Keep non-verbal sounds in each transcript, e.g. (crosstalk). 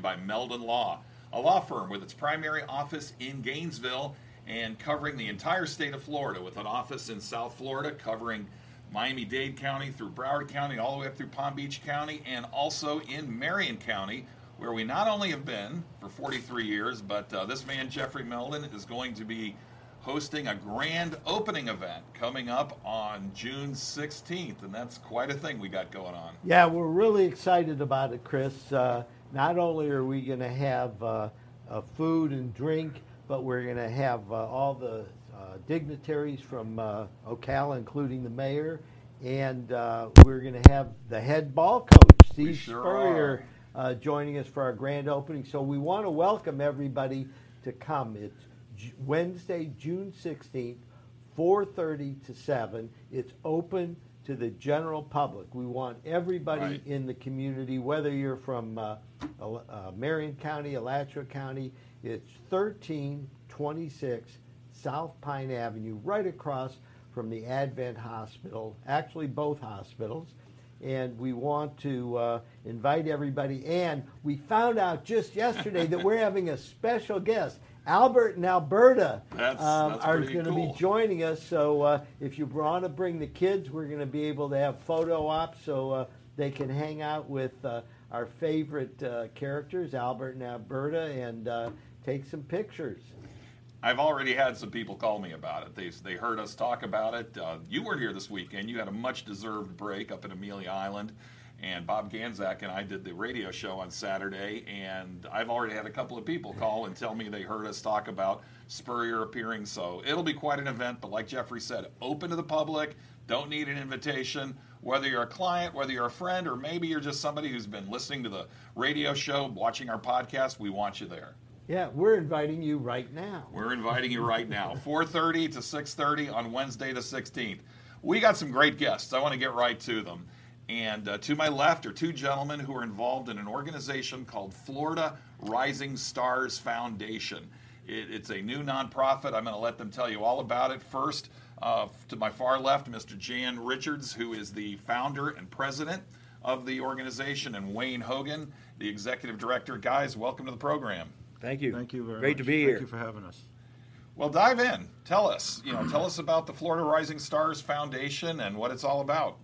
you by Meldon Law, a law firm with its primary office in Gainesville and covering the entire state of Florida, with an office in South Florida covering Miami Dade County through Broward County, all the way up through Palm Beach County, and also in Marion County, where we not only have been for 43 years, but uh, this man, Jeffrey Meldon, is going to be hosting a grand opening event coming up on June 16th, and that's quite a thing we got going on. Yeah, we're really excited about it, Chris. Uh, not only are we going to have uh, uh, food and drink, but we're going to have uh, all the uh, dignitaries from uh, Ocala, including the mayor, and uh, we're going to have the head ball coach, Steve sure Spurrier, uh, joining us for our grand opening. So we want to welcome everybody to come. It's J- Wednesday, June 16th, 4:30 to 7. It's open to the general public. We want everybody Right. in the community, whether you're from uh, Marion County, Alachua County, it's 1326 South Pine Avenue, right across from the Advent Hospital, actually both hospitals. And we want to uh, invite everybody. And we found out just yesterday that we're having a special guest. Albert and Alberta That's- um, that's are going to cool. be joining us. So uh, if you want to bring the kids, we're going to be able to have photo ops so uh, they can hang out with uh, our favorite uh, characters, Albert and Alberta, and uh, take some pictures. I've already had some people call me about it. They, they heard us talk about it. Uh, you weren't here this weekend. You had a much deserved break up in Amelia Island. And Bob Ganzak and I did the radio show on Saturday. And I've already had a couple of people call and tell me they heard us talk about Spurrier appearing. So it'll be quite an event. But like Jeffrey said, open to the public, don't need an invitation. Whether you're a client, whether you're a friend, or maybe you're just somebody who's been listening to the radio show, watching our podcast, we want you there. Yeah, we're inviting you right now. We're inviting you right now, (laughs) 4:30 to 6:30 on Wednesday the 16th. We got some great guests. I want to get right to them. And uh, to my left are two gentlemen who are involved in an organization called Florida Rising Stars Foundation. It, it's a new nonprofit. I'm going to let them tell you all about it. First, uh, to my far left, Mr. Jan Richards, who is the founder and president of the organization, and Wayne Hogan, the executive director. Guys, welcome to the program. Thank you. Thank you very Great much. to be Thank here. Thank you for having us. Well, dive in. Tell us, you know, tell us about the Florida Rising Stars Foundation and what it's all about.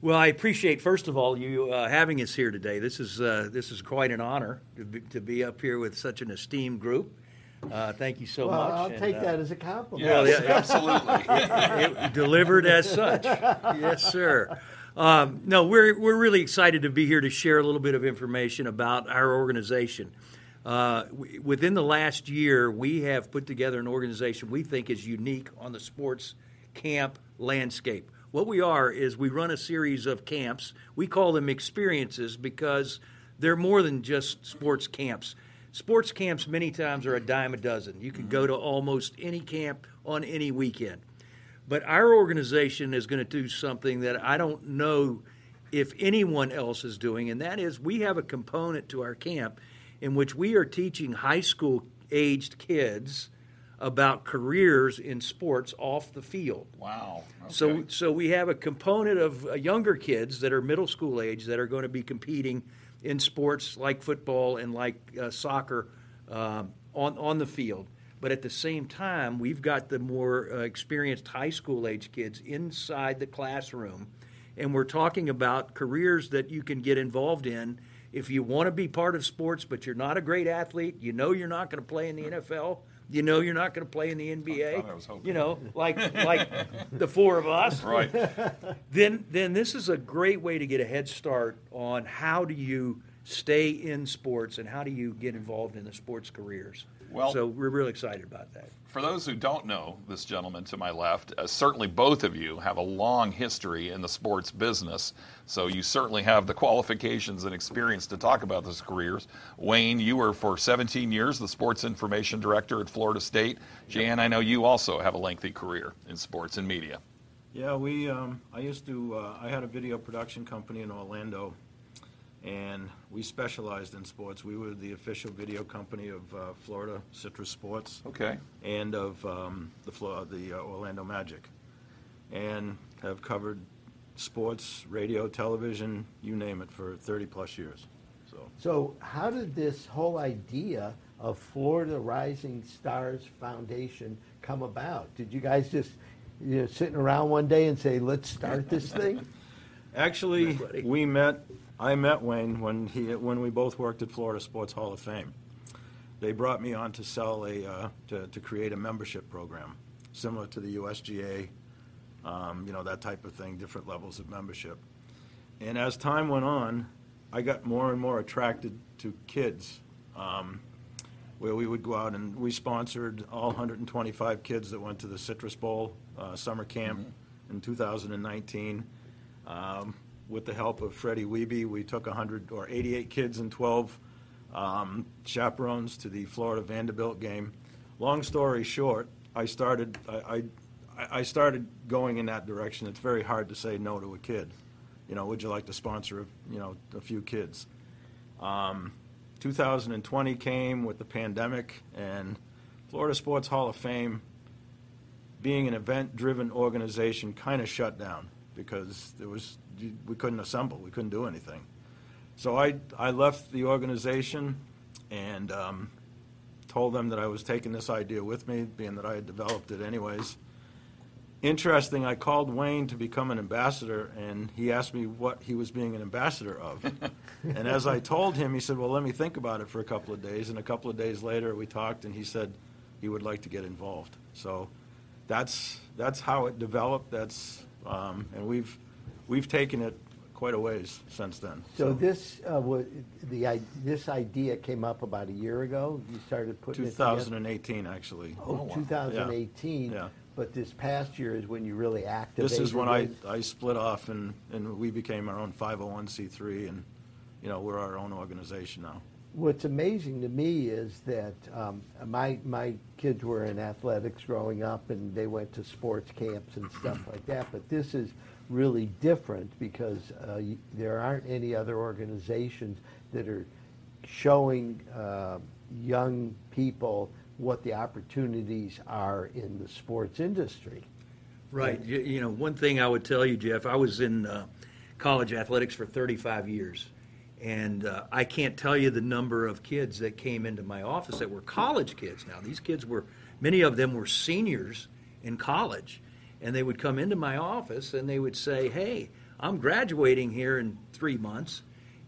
Well, I appreciate first of all you uh, having us here today. This is uh, this is quite an honor to be, to be up here with such an esteemed group. Uh, thank you so well, much. I'll and, take uh, that as a compliment. Well, Yes, yeah. absolutely. (laughs) it- delivered as such. Yes, sir. Um, no, we're we're really excited to be here to share a little bit of information about our organization. Uh, w- within the last year, we have put together an organization we think is unique on the sports camp landscape. What we are is we run a series of camps. We call them experiences because they're more than just sports camps. Sports camps many times are a dime a dozen. You can go to almost any camp on any weekend. But our organization is going to do something that I don't know if anyone else is doing, and that is we have a component to our camp in which we are teaching high school aged kids about careers in sports off the field. wow. Okay. So, so we have a component of uh, younger kids that are middle school age that are going to be competing in sports like football and like uh, soccer um, on on the field. But at the same time, we've got the more uh, experienced high school age kids inside the classroom, and we're talking about careers that you can get involved in if you want to be part of sports, but you're not a great athlete. You know you're not going to play in the NFL. You know you're not going to play in the NBA. I was hoping. You know, like like the four of us (laughs) right. then then this is a great way to get a head start on how do you stay in sports and how do you get involved in the sports careers. Well- so we're really excited about that. For those who don't know this gentleman to my left, uh, certainly both of you have a long history in the sports business. So you certainly have the qualifications and experience to talk about those careers. Wayne, you were for 17 years the sports information director at Florida State. Jan, I know you also have a lengthy career in sports and media. Yeah, we. Um, I used to. Uh, I had a video production company in Orlando, and we specialized in sports. We were the official video company of uh, Florida Citrus Sports Okay. and of um, the Flo- the uh, Orlando Magic, and have covered sports, radio, television, you name it, for 30 plus years. So So how did this whole idea of Florida Rising Stars Foundation come about? Did you guys just, you know, sitting around one day and say, let's start this thing? (laughs) Actually, we met. I met Wayne when he when we both worked at Florida Sports Hall of Fame. They brought me on to sell a uh, to, to create a membership program similar to the USGA, um, you know that type of thing, different levels of membership. And as time went on, I got more and more attracted to kids. Um, where we would go out and we sponsored all 125 kids that went to the Citrus Bowl uh, summer camp in 2019. Um, with the help of Freddie Wiebe, we took 100 or 88 kids and 12 um, chaperones to the Florida Vanderbilt game. Long story short, I started I, I, I started going in that direction. It's very hard to say no to a kid. You know, would you like to sponsor you know a few kids? Um, 2020 came with the pandemic, and Florida Sports Hall of Fame, being an event-driven organization, kind of shut down because there was we couldn't assemble, we couldn't do anything. So I I left the organization and um, told them that I was taking this idea with me, being that I had developed it anyways. Interesting, I called Wayne to become an ambassador, and he asked me what he was being an ambassador of. (laughs) and as I told him, he said, Well, let me think about it for a couple of days. And a couple of days later, we talked, and he said he would like to get involved. So that's, that's how it developed. That's, um, and we've, we've taken it quite a ways since then. So this, uh, wa- the, i- this idea came up about a year ago? You started putting it together? 2018, actually. Oh, wow. 2018. Yeah. But this past year is when you really activated This is when I, it. I split off and, and we became our own 501c3 and, you know, we're our own organization now. What's amazing to me is that um, my my kids were in athletics growing up, and they went to sports camps and stuff like that. But this is really different because uh, there aren't any other organizations that are showing uh, young people what the opportunities are in the sports industry. Right. You, you know, one thing I would tell you, Jeff, I was in uh, college athletics for 35 years. And uh, I can't tell you the number of kids that came into my office that were college kids. Now, these kids were, many of them were seniors in college. And they would come into my office and they would say, Hey, I'm graduating here in three months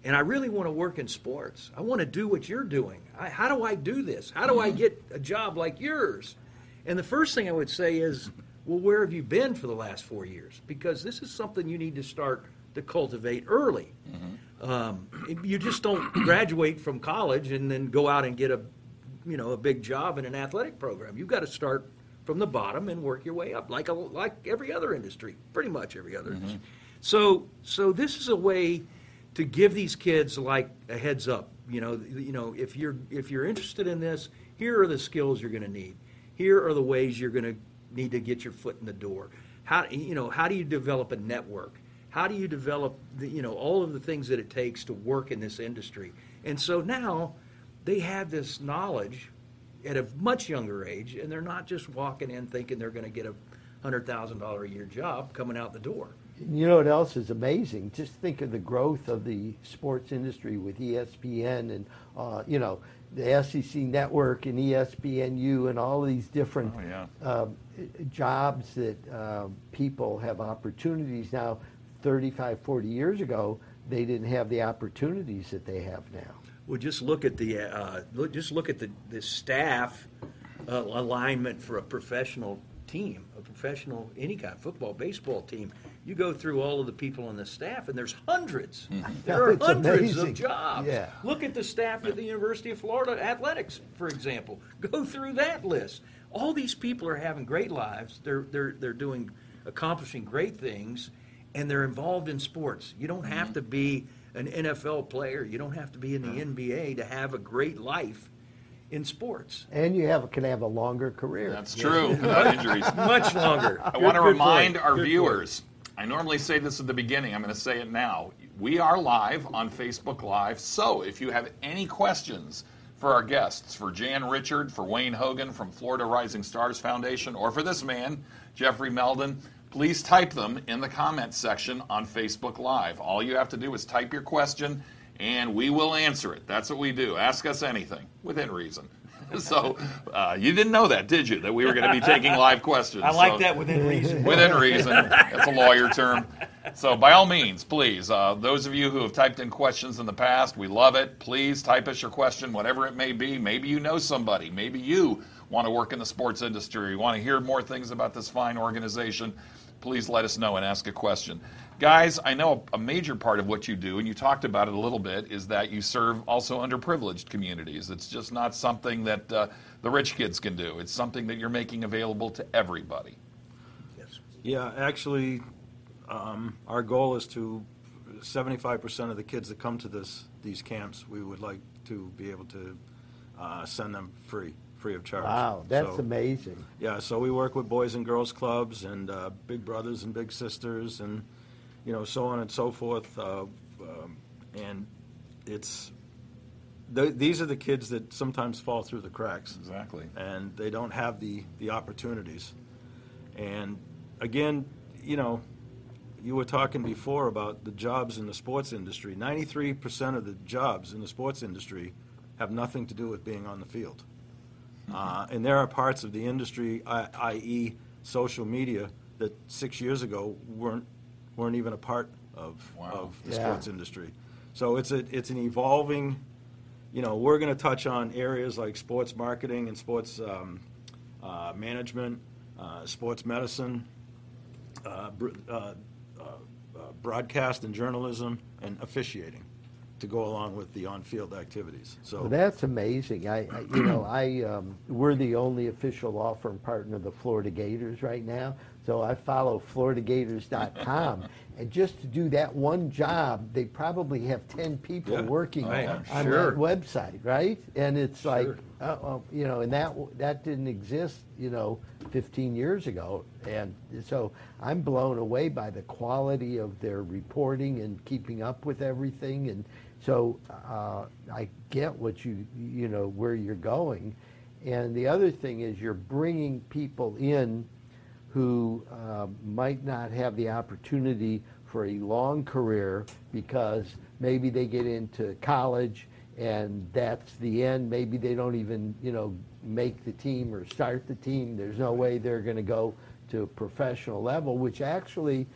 and I really want to work in sports. I want to do what you're doing. I, how do I do this? How do I get a job like yours? And the first thing I would say is, well, where have you been for the last four years? Because this is something you need to start to cultivate early. Um, you just don't (coughs) graduate from college and then go out and get a, you know, a big job in an athletic program. You've got to start from the bottom and work your way up, like a, like every other industry, pretty much every other mm-hmm. industry. So, so this is a way to give these kids like a heads up. You know, you know, if you're if you're interested in this, here are the skills you're going to need. Here are the ways you're going to need to get your foot in the door. How you know how do you develop a network? How do you develop the, you know all of the things that it takes to work in this industry? And so now they have this knowledge at a much younger age, and they're not just walking in thinking they're going to get a hundred thousand dollar a year job coming out the door. You know what else is amazing? Just think of the growth of the sports industry with ESPN and uh, you know the SEC network and ESPNU and all these different Oh, yeah. um, jobs that um, people have opportunities now. 35, 40 years ago, they didn't have the opportunities that they have now. Well, just look at the uh, look, just look at the the staff uh, alignment for a professional team, a professional any kind, of football, baseball team. You go through all of the people on the staff, and there's hundreds. There are It's hundreds amazing. of jobs. Yeah. Look at the staff at the University of Florida athletics, for example. Go through that list. All these people are having great lives. They're they're they're doing accomplishing great things, and they're involved in sports. You don't have to be an NFL player. You don't have to be in the uh-huh. NBA to have a great life in sports. And you have can have a longer career. That's true, (laughs) without injuries. Much longer. (laughs) I Good- want to remind point. our Good point. viewers. I normally say this at the beginning. I'm going to say it now. We are live on Facebook Live. So if you have any questions for our guests, for Jan Richard, for Wayne Hogan from Florida Rising Stars Foundation, or for this man, Jeffrey Meldon, please type them in the comments section on Facebook Live. All you have to do is type your question and we will answer it. That's what we do. Ask us anything within reason. (laughs) so uh, you didn't know that, did you? That we were going to be taking live questions. I like So- that within reason. within (laughs) reason. That's a lawyer term. So, by all means, please, uh, those of you who have typed in questions in the past, we love it. Please type us your question, whatever it may be. Maybe you know somebody. Maybe you want to work in the sports industry. You want to hear more things about this fine organization. Please let us know and ask a question. Guys, I know a major part of what you do, and you talked about it a little bit, is that you serve also underprivileged communities. It's just not something that uh, the rich kids can do, it's something that you're making available to everybody. Yes. Yeah, actually, um, our goal is to, seventy-five percent of the kids that come to this, these camps, we would like to be able to uh, send them free, free of charge. Wow, that's So- amazing. Yeah, so we work with Boys and Girls Clubs and uh, Big Brothers and Big Sisters and, you know, so on and so forth. Uh, um, and it's, th- these are the kids that sometimes fall through the cracks Exactly. and they don't have the, the opportunities. And again, you know, you were talking before about the jobs in the sports industry. 93% of the jobs in the sports industry have nothing to do with being on the field. Uh, and there are parts of the industry, i- i.e., social media, that six years ago weren't weren't even a part of Wow. of the Yeah. sports industry. So it's a it's an evolving. You know, we're going to touch on areas like sports marketing and sports um, uh, management, uh, sports medicine, uh, br- uh, uh, uh, broadcast and journalism, and officiating to go along with the on-field activities. So Well, that's amazing. I, I you know, (clears throat) I um, we're the only official law firm partner of the Florida Gators right now. So I follow FloridaGators.com, (laughs) and just to do that one job, they probably have ten people Yeah. working Oh, on Sure. that website, right? And it's like, uh, uh, you know, and that that didn't exist, you know, 15 years ago. And so I'm blown away by the quality of their reporting and keeping up with everything. And so uh, I get what you you know where you're going. And the other thing is you're bringing people in who um, might not have the opportunity for a long career because maybe they get into college and that's the end. Maybe they don't even, you know, make the team or start the team. There's no way they're going to go to a professional level, which actually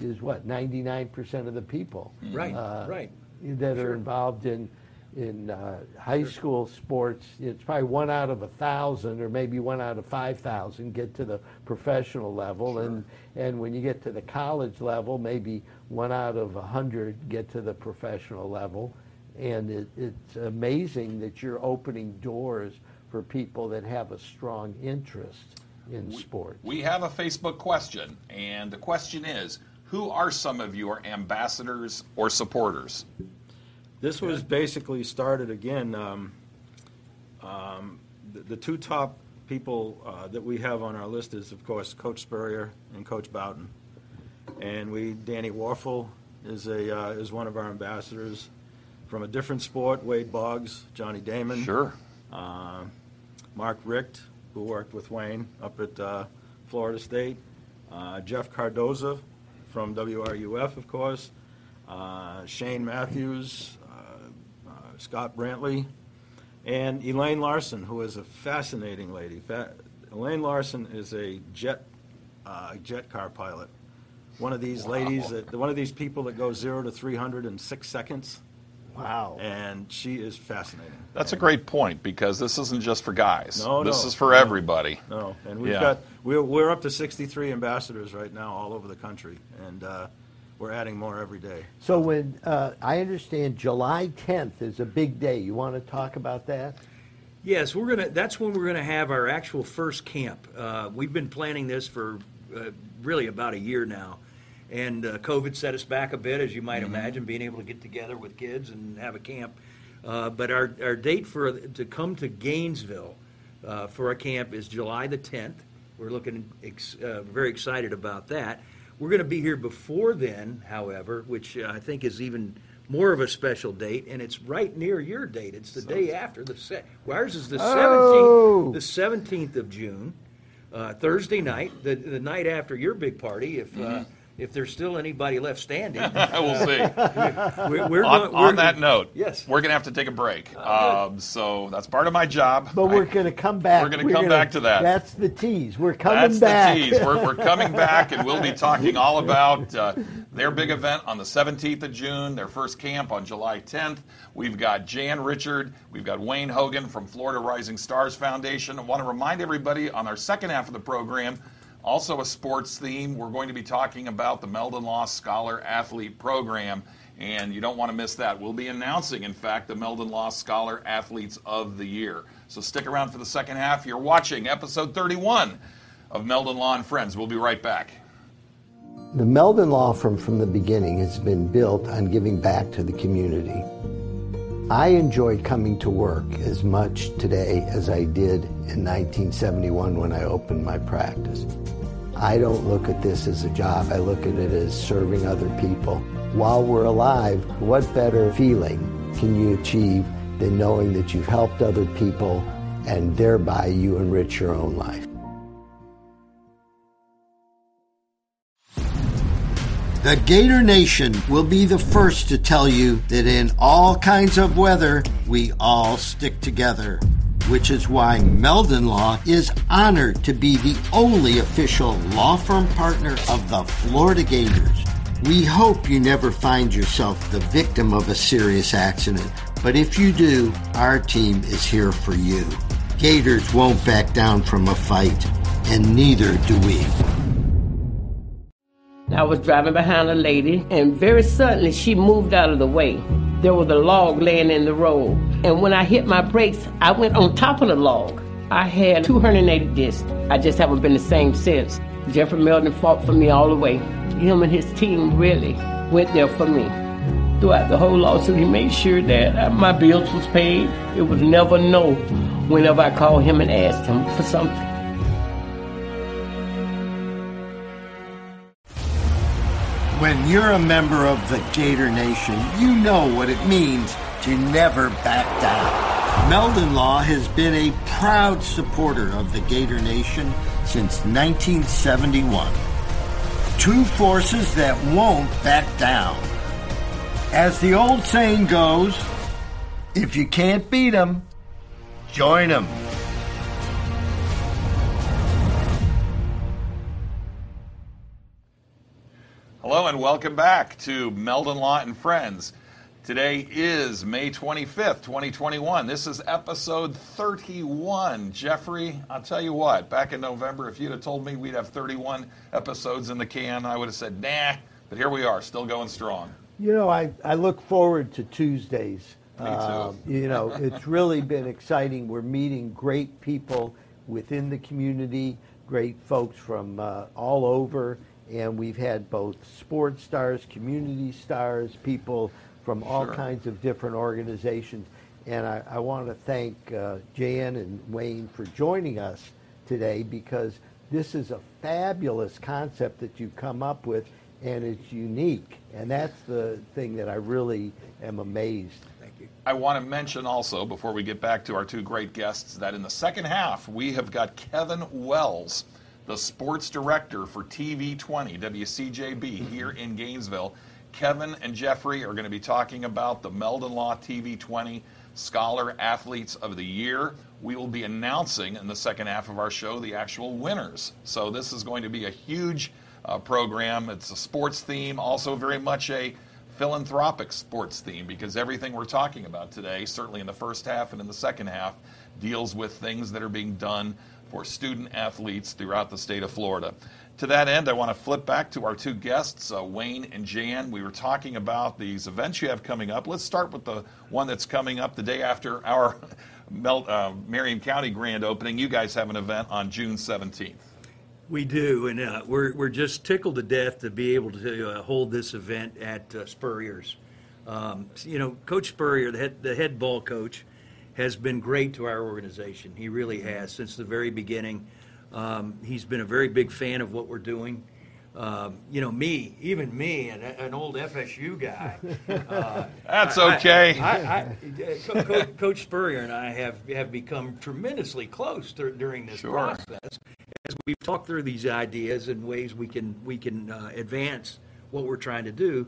is what 99% of the people Right, uh, right. That are Sure. involved in in uh, high school sports. It's probably one out of a thousand, or maybe one out of five thousand, get to the professional level, and and when you get to the college level, maybe one out of a hundred get to the professional level, and it, it's amazing that you're opening doors for people that have a strong interest in sports. We have a Facebook question, and the question is Who are some of your ambassadors or supporters? This was basically started again. Um, um, the, the two top people uh, that we have on our list is, of course, Coach Spurrier and Coach Bowden, and we Danny Wuerffel is a uh, is one of our ambassadors from a different sport. Wade Boggs, Johnny Damon, Sure. uh, Mark Richt, who worked with Wayne up at uh, Florida State, uh, Jeff Cardozo from WRUF, of course, uh, Shane Matthews, uh, uh, Scot Brantley, and Elaine Larsen, who is a fascinating lady. Fa- Elaine Larsen is a jet uh, jet car pilot. One of these ladies that one of these people that goes zero to three hundred in six seconds, Wow. and she is fascinating. That's a great point because this isn't just for guys. No, this no, is for no. everybody. No, and we've Yeah. got we're we're up to 63 ambassadors right now all over the country, and uh, we're adding more every day. So when uh, I understand July 10th is a big day, you want to talk about that? Yes, we're gonna. That's when we're gonna have our actual first camp. Uh, we've been planning this for uh, really about a year now, and uh, COVID set us back a bit, as you might imagine, being able to get together with kids and have a camp. Uh, but our our date for to come to Gainesville uh, for a camp is July the 10th. We're looking ex- uh, very excited about that. We're going to be here before then, however, which uh, I think is even more of a special date, and it's right near your date. It's the day after the se- well, ours is the Oh. seventeenth, the seventeenth of June. Uh, uh, Thursday night, the, the night after your big party, if uh, if there's still anybody left standing. (laughs) we'll see. we're, we're on, going- on we're- that note, Yes. we're going to have to take a break. Um, so that's part of my job. But we're going to come back. We're gonna come back to that. That's the tease. We're coming That's back. That's the tease. We're, we're coming back, and we'll be talking all (laughs) about uh, their big event on the 17th of June, their first camp on July 10th. We've got Jan Richard, we've got Wayne Hogan from Florida Rising Stars Foundation. I want to remind everybody on our second half of the program, also a sports theme, we're going to be talking about the Meldon Law Scholar Athlete Program. And you don't want to miss that. We'll be announcing, in fact, the Meldon Law Scholar Athletes of the Year. So stick around for the second half. You're watching episode 31 of Meldon Law and Friends. We'll be right back. The Meldon Law Firm from the beginning has been built on giving back to the community. I enjoy coming to work as much today as I did in 1971 when I opened my practice. I don't look at this as a job, I look at it as serving other people. While we're alive, what better feeling can you achieve than knowing that you've helped other people and thereby you enrich your own life? The Gator Nation will be the first to tell you that in all kinds of weather, we all stick together. Which is why Meldon Law is honored to be the only official law firm partner of the Florida Gators. We hope you never find yourself the victim of a serious accident, but if you do, our team is here for you. Gators won't back down from a fight, and neither do we. I was driving behind a lady, and very suddenly she moved out of the way. There was a log laying in the road, and when I hit my brakes, I went on top of the log. I had 280 discs. I just haven't been the same since. Jeffrey Meldon fought for me all the way. Him and his team really went there for me. Throughout the whole lawsuit, he made sure that my bills was paid. It was never no whenever I called him and asked him for something. When you're a member of the Gator Nation, you know what it means to never back down. Meldon Law has been a proud supporter of the Gator Nation since 1971. Two forces that won't back down. As the old saying goes, if you can't beat 'em, join 'em. And welcome back to Meldon Law and Friends. Today is May 25th, 2021. This is episode 31. Jeffrey, I'll tell you what, back in November, if you'd have told me we'd have 31 episodes in the can, I would have said, nah, but here we are, still going strong. You know, I, I look forward to Tuesdays. Me too. Um, you know, it's really been exciting. We're meeting great people within the community, great folks from uh, all over, and we've had both sports stars, community stars, people from all Sure. kinds of different organizations. And I, I want to thank uh, Jan and Wayne for joining us today because this is a fabulous concept that you've come up with and it's unique. And that's the thing that I really am amazed. Thank you. I want to mention also, before we get back to our two great guests, that in the second half, we have got Kevin Wells, the sports director for TV20, WCJB, here in Gainesville. Kevin and Jeffrey are going to be talking about the Meldon Law TV20 Scholar Athletes of the Year. We will be announcing in the second half of our show the actual winners. So this is going to be a huge uh, program. It's a sports theme, also very much a philanthropic sports theme because everything we're talking about today, certainly in the first half and in the second half, deals with things that are being done for student athletes throughout the state of Florida. To that end, I want to flip back to our two guests, uh, Wayne and Jan. We were talking about these events you have coming up. Let's start with the one that's coming up the day after our (laughs) Mel- uh, Marion County grand opening. You guys have an event on June 17th. We do, and uh, we're, we're just tickled to death to be able to uh, hold this event at uh, Spurrier's. Um, you know, Coach Spurrier, the head, the head ball coach, has been great to our organization. He really has since the very beginning. Um, he's been a very big fan of what we're doing. Um, you know, me, even me, an, an old FSU guy. (laughs) Uh, That's okay. I, I, I, Co- Co- Coach Spurrier and I have, have become tremendously close dur- during this Sure. process as we've talked through these ideas and ways we can we can uh, advance what we're trying to do.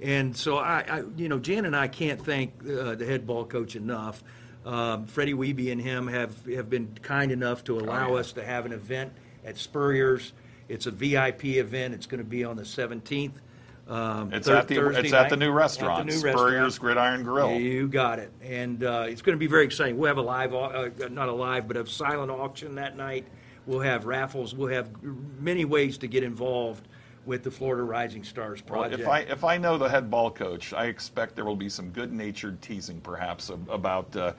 And so I, I you know, Jan and I can't thank uh, the head ball coach enough. Um, Freddie Wiebe and him have have been kind enough to allow Oh, yeah. us to have an event at Spurrier's. It's a VIP event. It's going to be on the 17th. Um, It's Thur- at the Thursday it's at the new restaurant, the new Spurrier's restaurant. Gridiron Grill. You got it, and uh, it's going to be very exciting. We'll have a live, uh, not a live, but a silent auction that night. We'll have raffles. We'll have many ways to get involved with the Florida Rising Stars Well, project. if I if I know the head ball coach, I expect there will be some good-natured teasing, perhaps, about uh,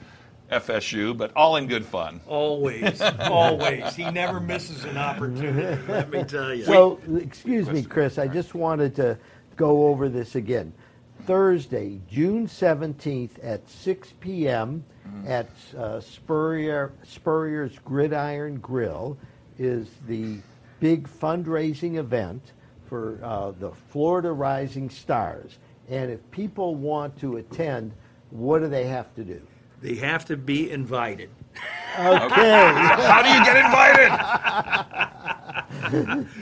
FSU, but all in good fun. always, (laughs) always, he never misses an opportunity. Let me tell you. So, excuse me, Chris, I just wanted to go over this again. Thursday, June 17th at 6 p.m. at uh, Spurrier, Spurrier's Gridiron Grill is the big fundraising event for uh, the Florida Rising Stars. And if people want to attend, what do they have to do? they have to be invited. Okay, (laughs) How do you get invited?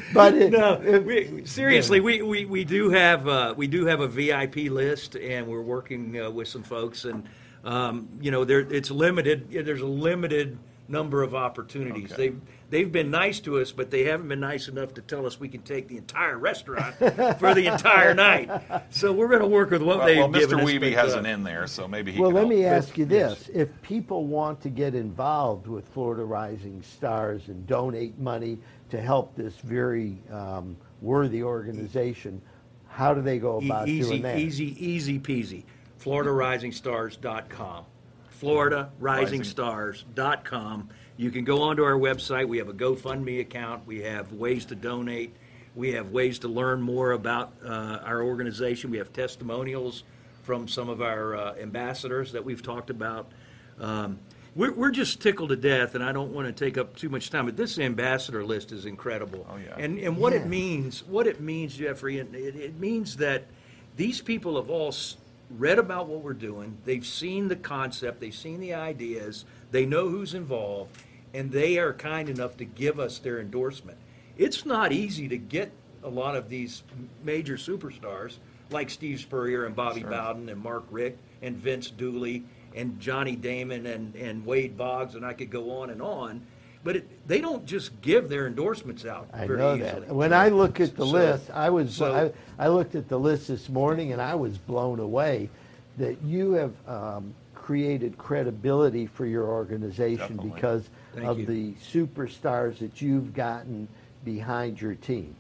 (laughs) but it, No, it- we, seriously, we, we, we do have uh, we do have a VIP list, and we're working uh, with some folks, and um, you know, there it's limited. There's a limited number of opportunities. Okay. They've they've been nice to us, but they haven't been nice enough to tell us we can take the entire restaurant (laughs) for the entire night. So we're going to work with what Well, they've well, given Mr. us. Weeby has uh, an in there, so maybe he can. Well, can let help. me ask you this. If people want to get involved with Florida Rising Stars and donate money to help this very um, worthy organization, how do they go E- about easy, doing that? Easy, easy peasy. FloridaRisingStars.com. FloridaRisingStars.com. You can go onto our website. We have a GoFundMe account. We have ways to donate. We have ways to learn more about uh, our organization. We have testimonials from some of our uh, ambassadors that we've talked about. Um, we're, we're just tickled to death, and I don't want to take up too much time, but this ambassador list is incredible. Oh, yeah. And, and what Yeah. it means, what it means, Jeffrey, it, it it means that these people have all read about what we're doing. They've seen the concept, they've seen the ideas, they know who's involved, and they are kind enough to give us their endorsement. It's not easy to get a lot of these major superstars like Steve Spurrier and Bobby Bowden and Mark Richt and Vince Dooley and Johnny Damon and, and Wade Boggs, and I could go on and on. But it, they don't just give their endorsements out I very know easily. that. When I look at the So- list, I was so- I, I looked at the list this morning and I was blown away that you have um, created credibility for your organization Definitely. because Thank of you. the superstars that you've gotten behind your team.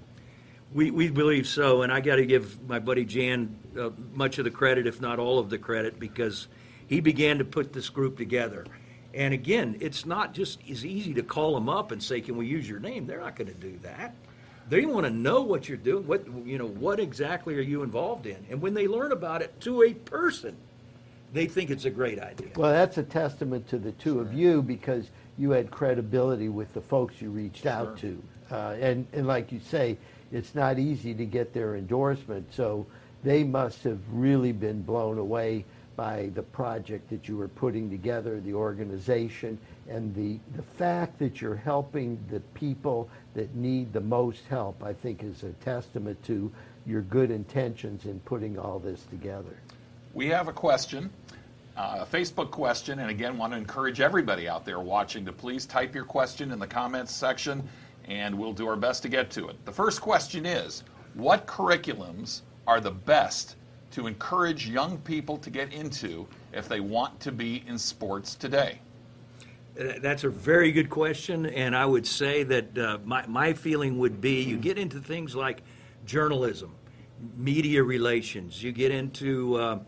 We, we believe so, and I got to give my buddy Jan uh, much of the credit, if not all of the credit, because he began to put this group together. And again, it's not just as easy to call them up and say, "Can we use your name?" They're not going to do that. They want to know what you're doing. What you know, what exactly are you involved in? And when they learn about it to a person, they think it's a great idea. Well, that's a testament to the two of you because you had credibility with the folks you reached out to. Uh, and, and like you say, it's not easy to get their endorsement, so they must have really been blown away by the project that you were putting together, the organization, and the, the fact that you're helping the people that need the most help, I think is a testament to your good intentions in putting all this together. We have a question, uh, a Facebook question, and again, want to encourage everybody out there watching to please type your question in the comments section, and we'll do our best to get to it. The first question is What curriculums are the best to encourage young people to get into if they want to be in sports today? Uh, That's a very good question, and I would say that uh, my, my feeling would be you get into things like journalism, media relations, you get into uh,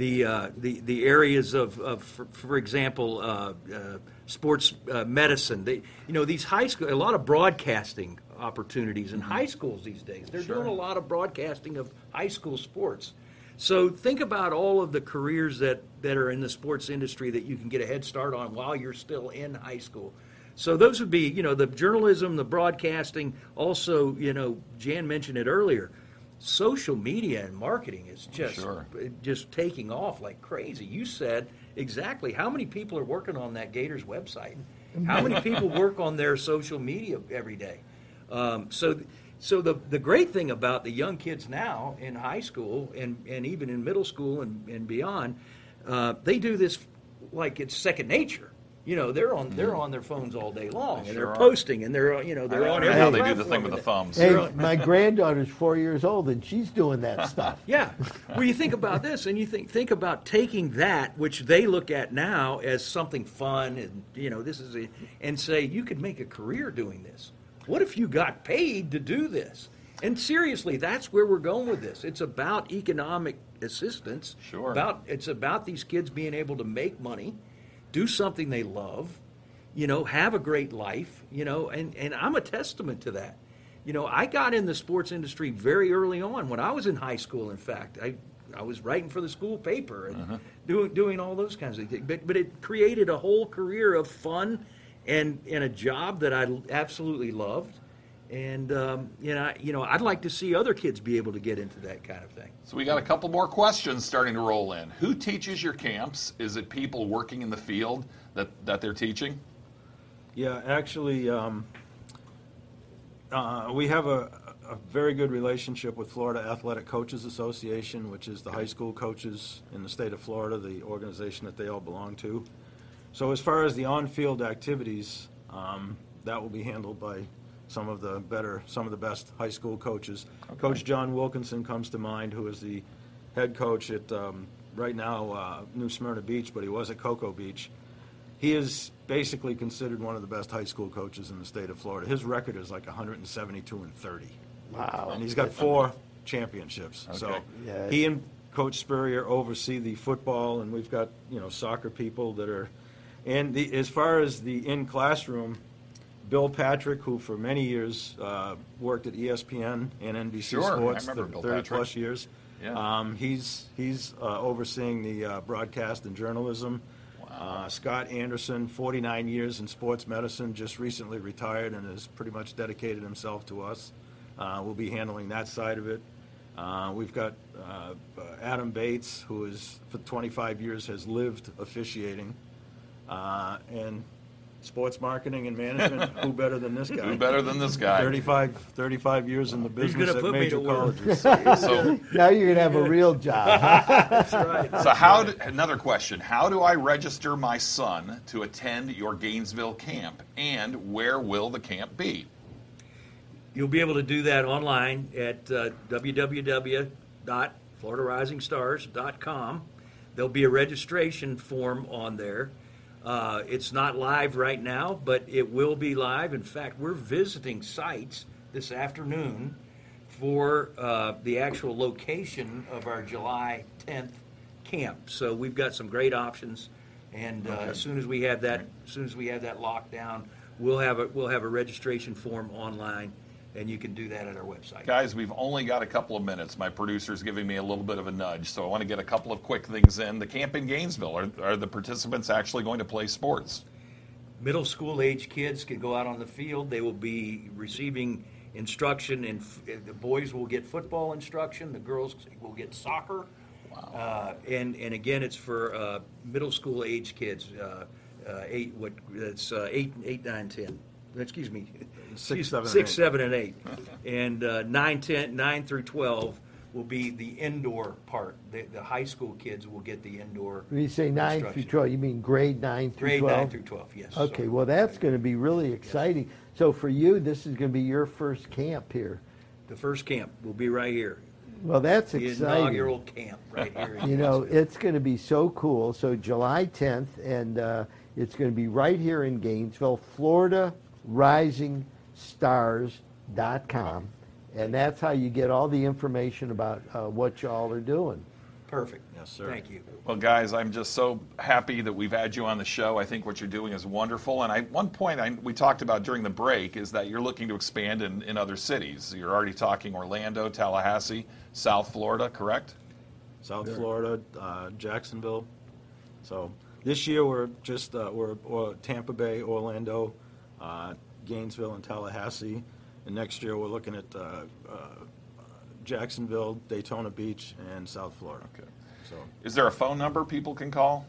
the, uh, the, the areas of, of for, for example, uh, uh, sports uh, medicine. They, you know, these high school, a lot of broadcasting opportunities in high schools these days. They're doing a lot of broadcasting of high school sports. So think about all of the careers that, that are in the sports industry that you can get a head start on while you're still in high school. So those would be, you know, the journalism, the broadcasting. Also, you know, Jan mentioned it earlier. Social media and marketing is just Sure. just taking off like crazy. You said exactly how many people are working on that Gators website, How many (laughs) people work on their social media every day? Um, so, so the the great thing about the young kids now in high school and and even in middle school and and beyond, uh, they do this like it's second nature. You know, they're on they're mm. on their phones all day long, and sure they're are. posting, and they're you know I they're don't on know every how they do the platform thing with the and- thumbs. Hey, my (laughs) granddaughter's four years old and she's doing that stuff. (laughs) Yeah. Well, you think about this, and you think think about taking that, which they look at now as something fun, and you know, this is a, and say you could make a career doing this. What if you got paid to do this? And seriously, that's where we're going with this. It's about economic assistance. Sure. About it's about these kids being able to make money, do something they love, you know, have a great life, you know, and, and I'm a testament to that. You know, I got in the sports industry very early on. When I was in high school, in fact, I, I was writing for the school paper and uh-huh. doing doing all those kinds of things. But but it created a whole career of fun and and a job that I absolutely loved. And um, you know, I- you know, I'd like to see other kids be able to get into that kind of thing. So we got a couple more questions starting to roll in. Who teaches your camps? Is it people working in the field that, that they're teaching? Yeah, actually, um, uh, we have a, a very good relationship with Florida Athletic Coaches Association, which is the high school coaches in the state of Florida, the organization that they all belong to. So as far as the on-field activities, um, that will be handled by some of the better, some of the best high school coaches. Coach John Wilkinson comes to mind, who is the head coach at, um, right now, uh, New Smyrna Beach, but he was at Cocoa Beach. He is basically considered one of the best high school coaches in the state of Florida. His record is like 172 and 30. Wow. And he's got four championships. So Okay. Yeah. he and Coach Spurrier oversee the football, and we've got you know soccer people that are. And the, as far as the in classroom, Bill Patrick, who for many years uh, worked at ESPN and NBC Sure, Sports, for 30 Patrick. plus years. Yeah. Um, he's he's uh, overseeing the uh, broadcast and journalism. Uh, Scott Anderson, 49 years in sports medicine, just recently retired and has pretty much dedicated himself to us. Uh, we'll be handling that side of it. Uh, we've got uh, uh, Adam Bates, who is for 25 years has lived officiating, uh, and sports marketing and management. (laughs) who better than this guy? Who better than this guy? 35, 35 years in the Who's business gonna at put me major to work? colleges. (laughs) So, Now you're going to have a real job. (laughs) That's right. so how? Do, another question: How do I register my son to attend your Gainesville camp, and where will the camp be? You'll be able to do that online at uh, www.floridarisingstars.com. There'll be a registration form on there. Uh, it's not live right now, but it will be live. In fact, we're visiting sites this afternoon for uh, the actual location of our July 10th camp. So we've got some great options, and uh, as soon as we have that, as soon as we have that locked down, we'll have a we'll have a registration form online, and you can do that at our website. Guys, we've only got a couple of minutes. My producer's giving me a little bit of a nudge, so I want to get a couple of quick things in. The camp in Gainesville, are, are the participants actually going to play sports? Middle school age kids can go out on the field. They will be receiving instruction, and the boys will get football instruction. The girls will get soccer. Uh, and and again, it's for uh, middle school age kids. Uh, uh, eight what that's uh, eight eight nine ten. Excuse me. (laughs) Six, Excuse- seven, and eight. seven, and eight, and uh, nine, ten, nine through twelve will be the indoor part. The, the high school kids will get the indoor. When you say 9 through instruction. 12, you mean grade 9 through Grade 12? nine through twelve. Yes. Okay, sorry. well, that's going to be really exciting. So for you, this is going to be your first camp here. The first camp will be right here. Well, that's The exciting. inaugural camp right here. in You know, Gainesville. it's going to be so cool. So July 10th, and uh, it's going to be right here in Gainesville, Florida Rising Stars.com. And that's how you get all the information about uh, what y'all are doing. Perfect. Yes, sir. Thank you. Well, guys, I'm just so happy that we've had you on the show. I think what you're doing is wonderful. And I, one point I, we talked about during the break is that you're looking to expand in, in other cities. You're already talking Orlando, Tallahassee, South Florida, correct? South Florida, uh, Jacksonville. So this year we're just uh, we're or Tampa Bay, Orlando, uh, Gainesville, and Tallahassee. And next year we're looking at uh, uh, Jacksonville, Daytona Beach, and South Florida. Okay. So Is there a phone number people can call?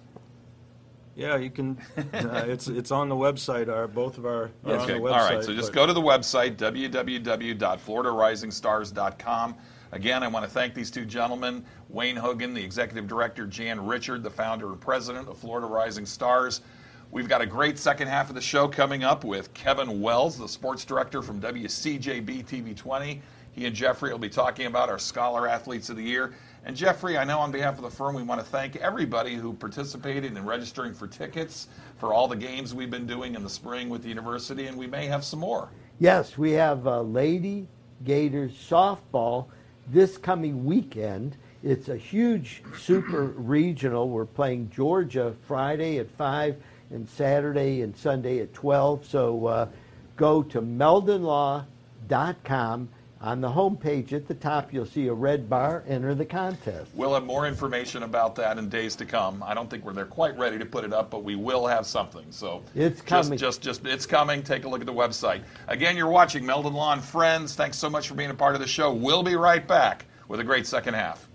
Yeah, you can. Uh, it's it's on the website. Our both of our Okay, the website. right. So just go to the website, www.floridarisingstars.com. Again, I want to thank these two gentlemen, Wayne Hogan, the executive director, Jan Richard, the founder and president of Florida Rising Stars. We've got a great second half of the show coming up with Kevin Wells, the sports director from WCJB TV 20. He and Jeffrey will be talking about our Scholar Athletes of the Year. And Jeffrey, I know on behalf of the firm, we want to thank everybody who participated in registering for tickets for all the games we've been doing in the spring with the university, and we may have some more. Yes, we have uh, Lady Gators softball this coming weekend. It's a huge super regional. We're playing Georgia Friday at 5 and Saturday and Sunday at 12. So uh, go to meldonlaw.com. On the homepage at the top, you'll see a red bar. Enter the contest. We'll have more information about that in days to come. I don't think we're there quite ready to put it up, but we will have something. So It's just, coming. Just, just, it's coming. Take a look at the website. Again, you're watching Meldon Law and Friends. Thanks so much for being a part of the show. We'll be right back with a great second half.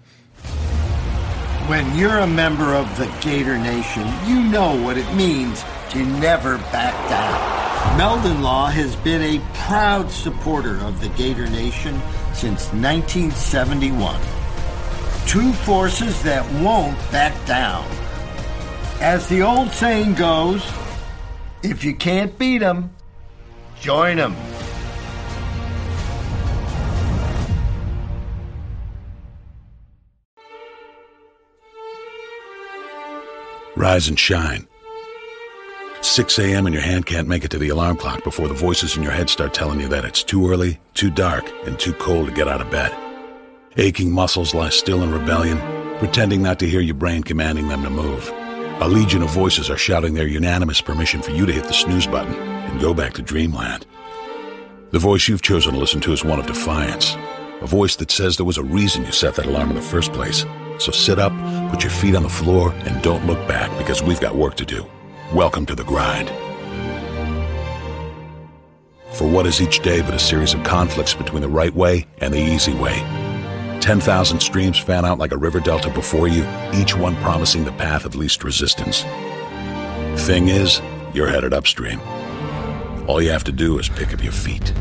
When you're a member of the Gator Nation, you know what it means to never back down. Meldon Law has been a proud supporter of the Gator Nation since 1971. Two forces that won't back down. As the old saying goes, if you can't beat 'em, join 'em. Rise and shine. 6 a.m. and your hand can't make it to the alarm clock before the voices in your head start telling you that it's too early, too dark, and too cold to get out of bed. Aching muscles lie still in rebellion, pretending not to hear your brain commanding them to move. A legion of voices are shouting their unanimous permission for you to hit the snooze button and go back to dreamland. The voice you've chosen to listen to is one of defiance. A voice that says there was a reason you set that alarm in the first place. So sit up, put your feet on the floor, and don't look back because we've got work to do. Welcome to the grind. For what is each day but a series of conflicts between the right way and the easy way? 10,000 streams fan out like a river delta before you, each one promising the path of least resistance. Thing is, you're headed upstream. All you have to do is pick up your feet.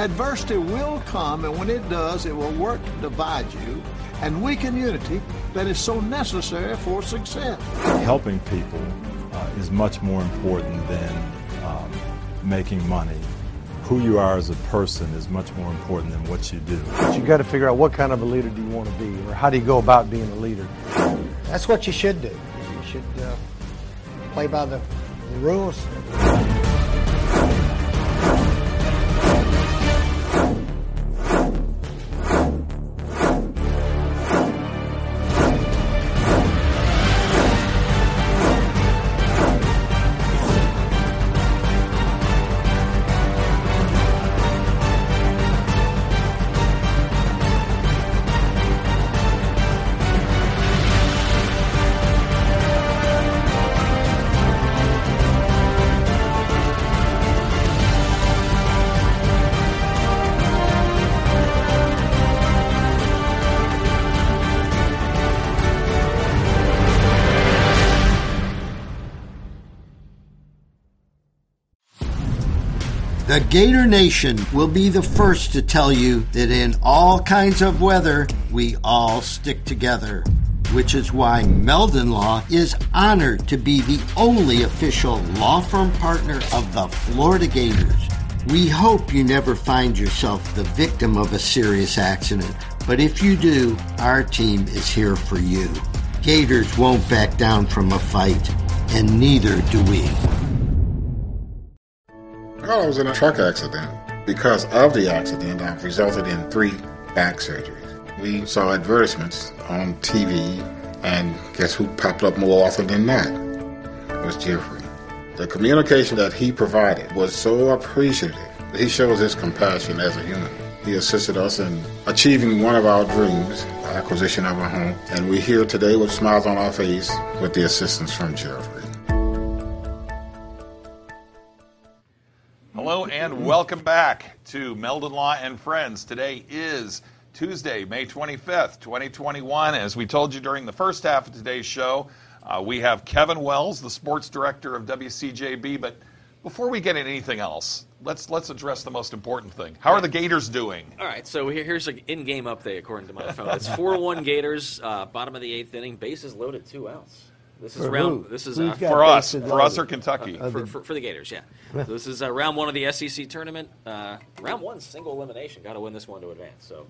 Adversity will come, and when it does, it will work to divide you and weaken unity that is so necessary for success. helping people uh, is much more important than um, making money. Who you are as a person is much more important than what you do. But you got to figure out what kind of a leader do you want to be, or how do you go about being a leader. That's what you should do. You should uh, play by the rules. The Gator Nation will be the first to tell you that in all kinds of weather, we all stick together. Which is why Meldon Law is honored to be the only official law firm partner of the Florida Gators. We hope you never find yourself the victim of a serious accident, but if you do, our team is here for you. Gators won't back down from a fight, and neither do we. Well, I was in a truck accident. Because of the accident, I've resulted in three back surgeries. We saw advertisements on TV, and guess who popped up more often than that? It was Jeffrey. The communication that he provided was so appreciative. He shows his compassion as a human. He assisted us in achieving one of our dreams, the acquisition of a home, and we're here today with smiles on our face with the assistance from Jeffrey. And welcome back to Meldon Law and Friends. Today is Tuesday, May 25th, 2021. As we told you during the first half of today's show, uh, we have Kevin Wells, the sports director of WCJB. But before we get into anything else, let's let's address the most important thing. How are the Gators doing? All right, so here, here's an in-game update according to my phone. It's four-one Gators, uh, bottom of the eighth inning, bases loaded, two outs. This is For round. who? This is uh, For us, for us or? Kentucky. Uh, for, the- for, for the Gators, yeah. (laughs) so this is uh, round one of the SEC tournament. Uh, round one, single elimination. Got to win this one to advance. So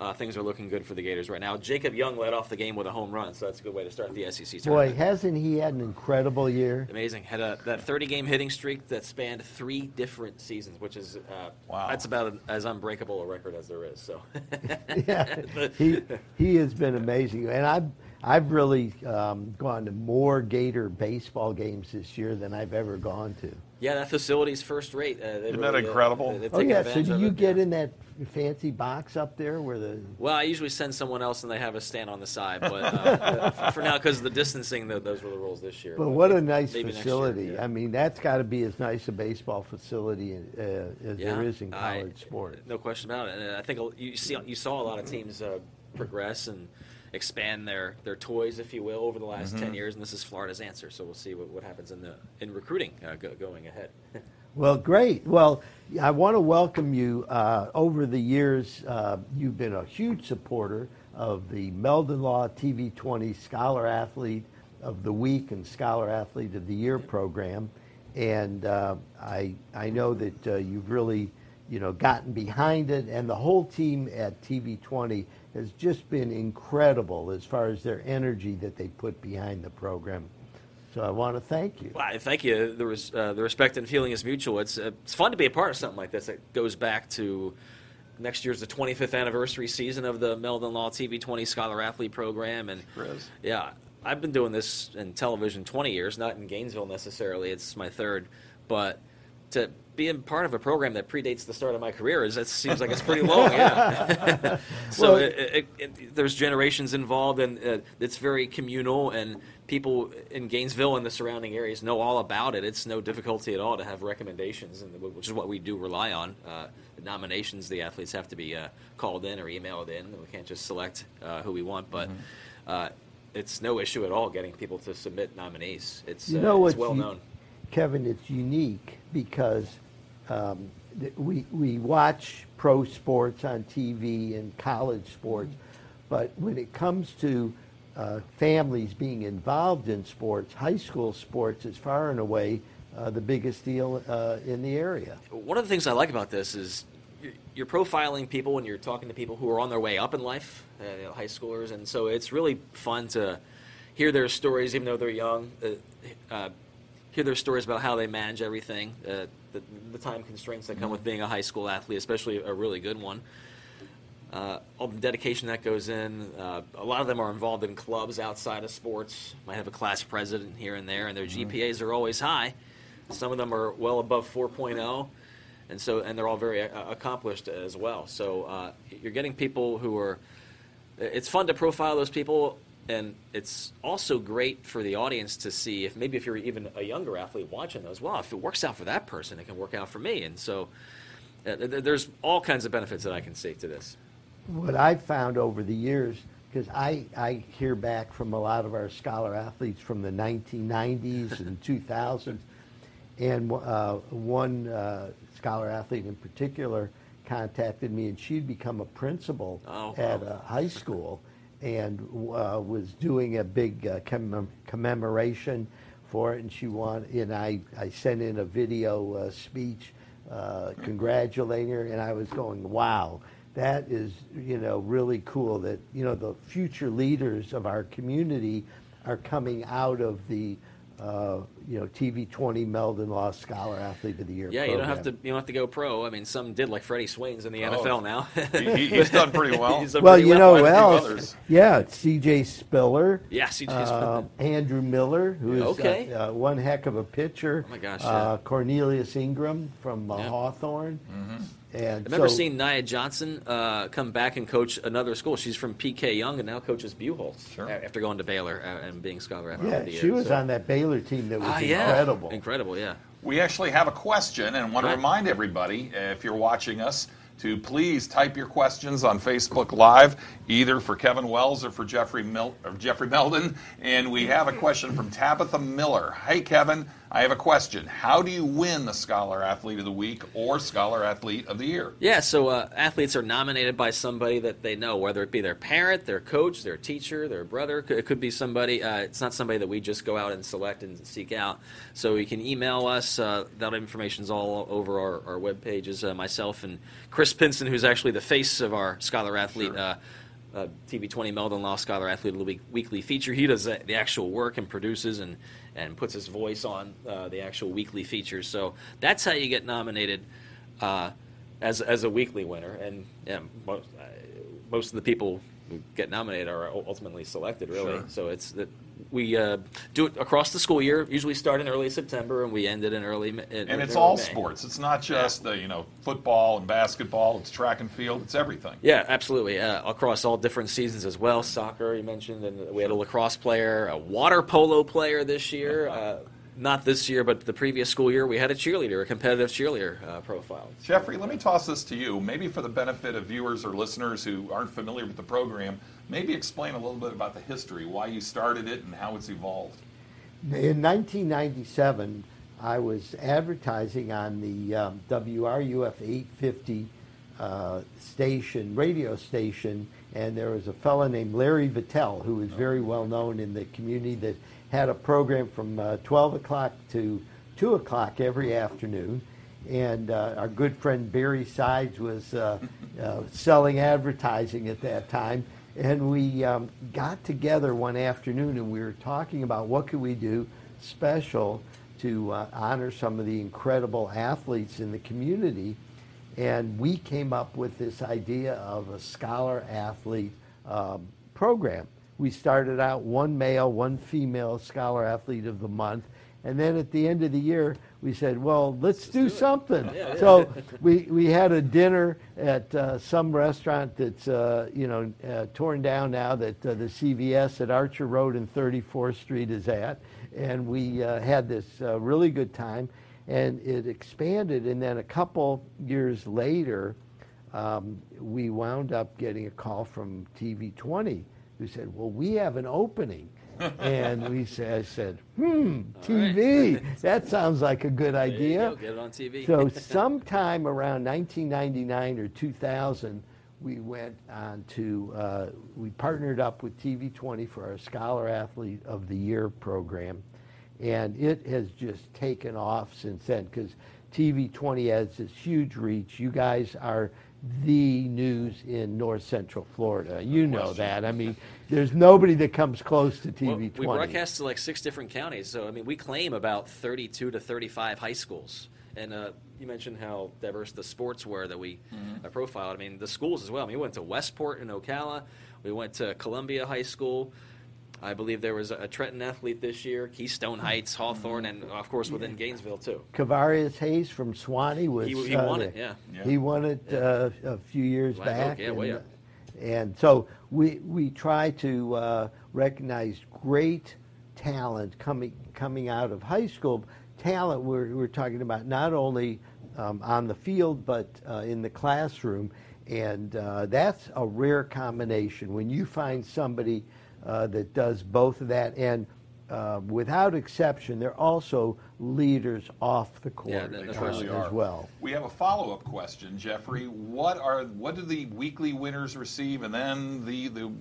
uh, things are looking good for the Gators right now. Jacob Young led off the game with a home run, so that's a good way to start the SEC tournament. Boy, hasn't he had an incredible year? Amazing. Had a, that 30 game hitting streak that spanned three different seasons, which is uh, Wow. That's about as unbreakable a record as there is. So (laughs) yeah, (laughs) he he has been amazing, and I've I've really um, gone to more Gator baseball games this year than I've ever gone to. Yeah, that facility's first rate. Uh, they Isn't that really, uh, incredible? they- they've Oh yeah, so do you it. get in that fancy box up there where the Well, I usually send someone else, and they have a stand on the side. But uh, for now, because of the distancing, th- those were the rules this year. But what a nice maybe next year, facility! yeah. I mean, that's got to be as nice a baseball facility uh, as Yeah, there is in I- college sports. No question about it. And I think you see you saw a lot of teams uh, progress and expand their, their toys, if you will, over the last ten years, and this is Florida's answer. So we'll see what, what happens in the in recruiting uh, go, going ahead. (laughs) Well, great. Well, I want to welcome you. Uh, over the years, uh, you've been a huge supporter of the Meldon Law TV 20 Scholar Athlete of the Week and Scholar Athlete of the Year program, and uh, I I know that uh, you've really you know gotten behind it, and the whole team at TV 20 has just been incredible as far as their energy that they put behind the program. So I want to thank you. Well, I thank you. The, res, uh, the respect and feeling is mutual. It's uh, it's fun to be a part of something like this. It goes back to next year's the 25th anniversary season of the Meldon Law TV 20 Scholar Athlete Program, and Sure is. yeah, I've been doing this in television 20 years, not in Gainesville necessarily. It's my third, but to be a part of a program that predates the start of my career is it seems like it's pretty long. (laughs) Yeah. (laughs) so Well- it, it, it, there's generations involved, and uh, it's very communal, and people in Gainesville and the surrounding areas know all about it. It's no difficulty at all to have recommendations, and which is what we do rely on. Uh, the nominations, the athletes have to be uh, called in or emailed in. We can't just select uh, who we want, but. Uh, it's no issue at all getting people to submit nominees. It's, You uh, know it's well u- known. Kevin, it's unique because um, we we watch pro sports on TV and college sports, but when it comes to uh, families being involved in sports, high school sports is far and away uh, the biggest deal uh, in the area. One of the things I like about this is you're- you're profiling people and you're talking to people who are on their way up in life, uh, you know, high schoolers, and so it's really fun to hear their stories, even though they're young. Uh, uh, hear their stories about how they manage everything, uh, the, the time constraints that come with being a high school athlete, especially a really good one. Uh, all the dedication that goes in. Uh, a lot of them are involved in clubs outside of sports. Might have a class president here and there, and their GPAs are always high. Some of them are well above 4.0, and so and they're all very uh, accomplished as well. So uh, you're getting people who are. It's fun to profile those people, and it's also great for the audience to see if maybe if you're even a younger athlete watching those. Well, if it works out for that person, it can work out for me, and so. Uh, th- th- there's all kinds of benefits that I can see to this. What I've found over the years, because I, I hear back from a lot of our scholar athletes from the 1990s and (laughs) 2000s, and uh, one uh, scholar athlete in particular contacted me, and she'd become a principal Oh, at a high school and uh, was doing a big uh, commem- commemoration for it, and she wanted, and I, I sent in a video uh, speech uh, congratulating her, and I was going, wow, that is, you know, really cool that, you know, the future leaders of our community are coming out of the, uh, you know, TV 20 Meldon Law Scholar Athlete of the Year Yeah, you don't have to you don't have to go pro. I mean, some did like Freddie Swain's in the Oh. NFL now. He- he- he's done pretty (laughs) well. He's done Well, pretty you know who Quite a few else? Yeah, C.J. Spiller. Yeah, C.J. uh, Spiller. Andrew Miller, who is Okay. uh, uh, one heck of a pitcher. Oh my gosh, Uh, Cornelius Ingram from uh, Yeah. Hawthorne. And I remember so- seeing Niya Johnson uh, come back and coach another school. She's from PK Yonge and now coaches Buchholz Sure. after going to Baylor uh, and being scholar athlete Yeah, of the year. she was so- on that Baylor team that was Ah, yeah. incredible. Incredible, yeah. We actually have a question and want to Right. remind everybody, uh, if you're watching us, to please type your questions on Facebook Live, either for Kevin Wells or for Jeffrey, Mil- or Jeffrey Meldon. And we have a question from Tabitha Miller. Hey, Kevin, I have a question. How do you win the Scholar Athlete of the Week or Scholar Athlete of the Year? Yeah, so uh, athletes are nominated by somebody that they know, whether it be their parent, their coach, their teacher, their brother. It could be somebody. Uh, it's not somebody that we just go out and select and seek out. So you can email us. Uh, that information's all over our, our web pages. Uh, myself and Chris Pinson, who's actually the face of our Scholar Athlete. Uh, uh, TV20 Meldon Law Scholar Athlete of the Week weekly feature. He does the, the actual work and produces and, and puts his voice on uh, the actual weekly features. So that's how you get nominated uh, as, as a weekly winner. And yeah, most, of the people who get nominated are ultimately selected, really. Sure. So it's that we uh, do it across the school year. Usually start in early September and we end it in early. In And it's early all May. sports. It's not just the you know football and basketball. It's track and field. It's everything. Yeah, absolutely. Uh, across all different seasons as well. Soccer, you mentioned, and we had a lacrosse player, a water polo player this year. Uh, not this year, but the previous school year, we had a cheerleader, a competitive cheerleader uh, profile. Jeffrey, let me toss this to you. Maybe for the benefit of viewers or listeners who aren't familiar with the program, maybe explain a little bit about the history, why you started it, and how it's evolved. In 1997, I was advertising on the um, WRUF 850 uh, station, radio station, and there was a fellow named Larry Vettel who was very well known in the community that had a program from uh, 12 o'clock to 2 o'clock every afternoon. And uh, our good friend Barry Sides was uh, uh, selling advertising at that time. And we um, got together one afternoon and we were talking about what could we do special to uh, honor some of the incredible athletes in the community. And we came up with this idea of a scholar athlete um, program. We started out one male, one female scholar athlete of the month. And then at the end of the year, we said, well, let's, do, something. Yeah, yeah. So we, we had a dinner at uh, some restaurant that's, uh, you know, uh, torn down now that uh, the CVS at Archer Road and 34th Street is at. And we uh, had this uh, really good time. And it expanded. And then a couple years later, um, we wound up getting a call from TV20 who said, well, we have an opening. (laughs) and we said, I said, hmm, TV. that sounds like a good idea. go, get it on TV. so (laughs) sometime around 1999 or 2000, we went on to, uh, we partnered up with TV20 for our Scholar Athlete of the Year program. And it has just taken off since then because TV20 has this huge reach. You guys are the news in north central Florida. You know that. I mean, there's nobody that comes close to Well, TV20. we broadcast to like six different counties, so I mean, we claim about 32 to 35 high schools. And uh, you mentioned how diverse the sports were that we uh, profiled. I mean, the schools as well. I mean, we went to Westport in Ocala. We went to Columbia High School. I believe there was a Trenton athlete this year, Keystone Heights, Hawthorne, and of course within Gainesville too. Kavarius Hayes from Suwannee was. He- he uh, won it, there. yeah. He won it uh, a few years Live Oak, back. yeah, way and, up. and so we we try to uh, recognize great talent coming coming out of high school. Talent we're we're talking about not only um, on the field but uh, in the classroom, and uh, that's a rare combination when you find somebody uh, that does both of that and. Uh, without exception, they're also leaders off the court Yeah, that- that's uh, right. As well. We have a follow-up question, Jeffrey. What are what do the weekly winners receive, and then the the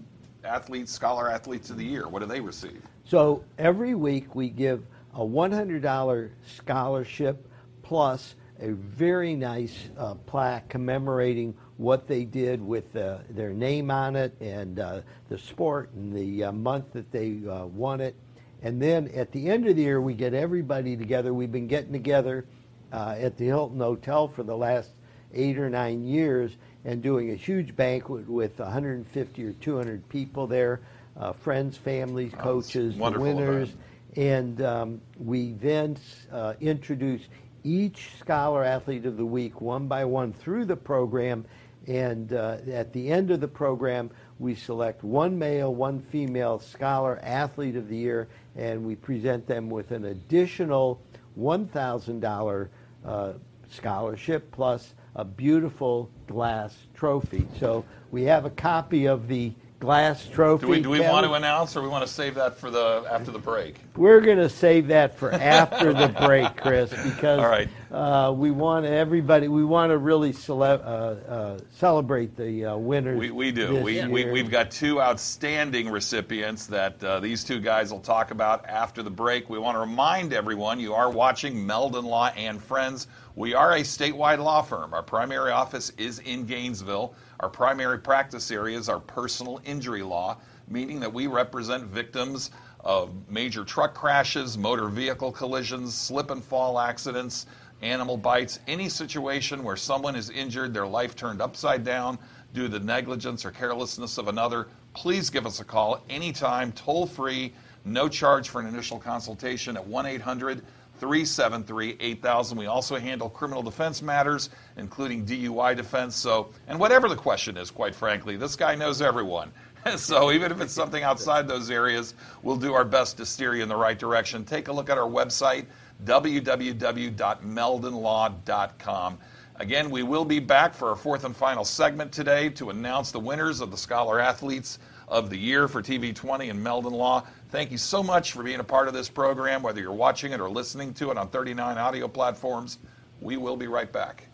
athletes, scholar athletes of the year? What do they receive? So every week we give a $100 scholarship plus a very nice uh, plaque commemorating what they did with uh, their name on it and uh, the sport and the uh, month that they uh, won it. And then at the end of the year, we get everybody together. We've been getting together uh, at the Hilton Hotel for the last eight or nine years and doing a huge banquet with 150 or 200 people there, uh, friends, families, Oh, coaches, wonderful winners. event. And um, we then uh, introduce each Scholar Athlete of the Week one by one through the program. And uh, at the end of the program, we select one male, one female Scholar Athlete of the Year, and we present them with an additional $1,000 uh, scholarship plus a beautiful glass trophy. So we have a copy of the glass trophy. Do we, do we want to announce, or we want to save that for the after the break? We're going to save that for after the break, Chris, (laughs) because All right. Uh, we want everybody. We want to really cele- uh, uh, celebrate the uh, winners. We, we do. We, we, year. we've got two outstanding recipients that uh, these two guys will talk about after the break. We want to remind everyone you are watching Meldon Law and Friends. We are a statewide law firm. Our primary office is in Gainesville. Our primary practice areas are personal injury law, meaning that we represent victims of major truck crashes, motor vehicle collisions, slip and fall accidents, animal bites, any situation where someone is injured, their life turned upside down due to the negligence or carelessness of another, please give us a call anytime, toll free, no charge for an initial consultation at 1 800 373 8000. We also handle criminal defense matters, including DUI defense. So, and whatever the question is, quite frankly, this guy knows everyone. (laughs) so even if it's something outside those areas, we'll do our best to steer you in the right direction. Take a look at our website, www.meldonlaw.com. Again, we will be back for our fourth and final segment today to announce the winners of the Scholar Athletes of the Year for TV20 and Meldon Law. Thank you so much for being a part of this program, whether you're watching it or listening to it on 39 audio platforms. We will be right back.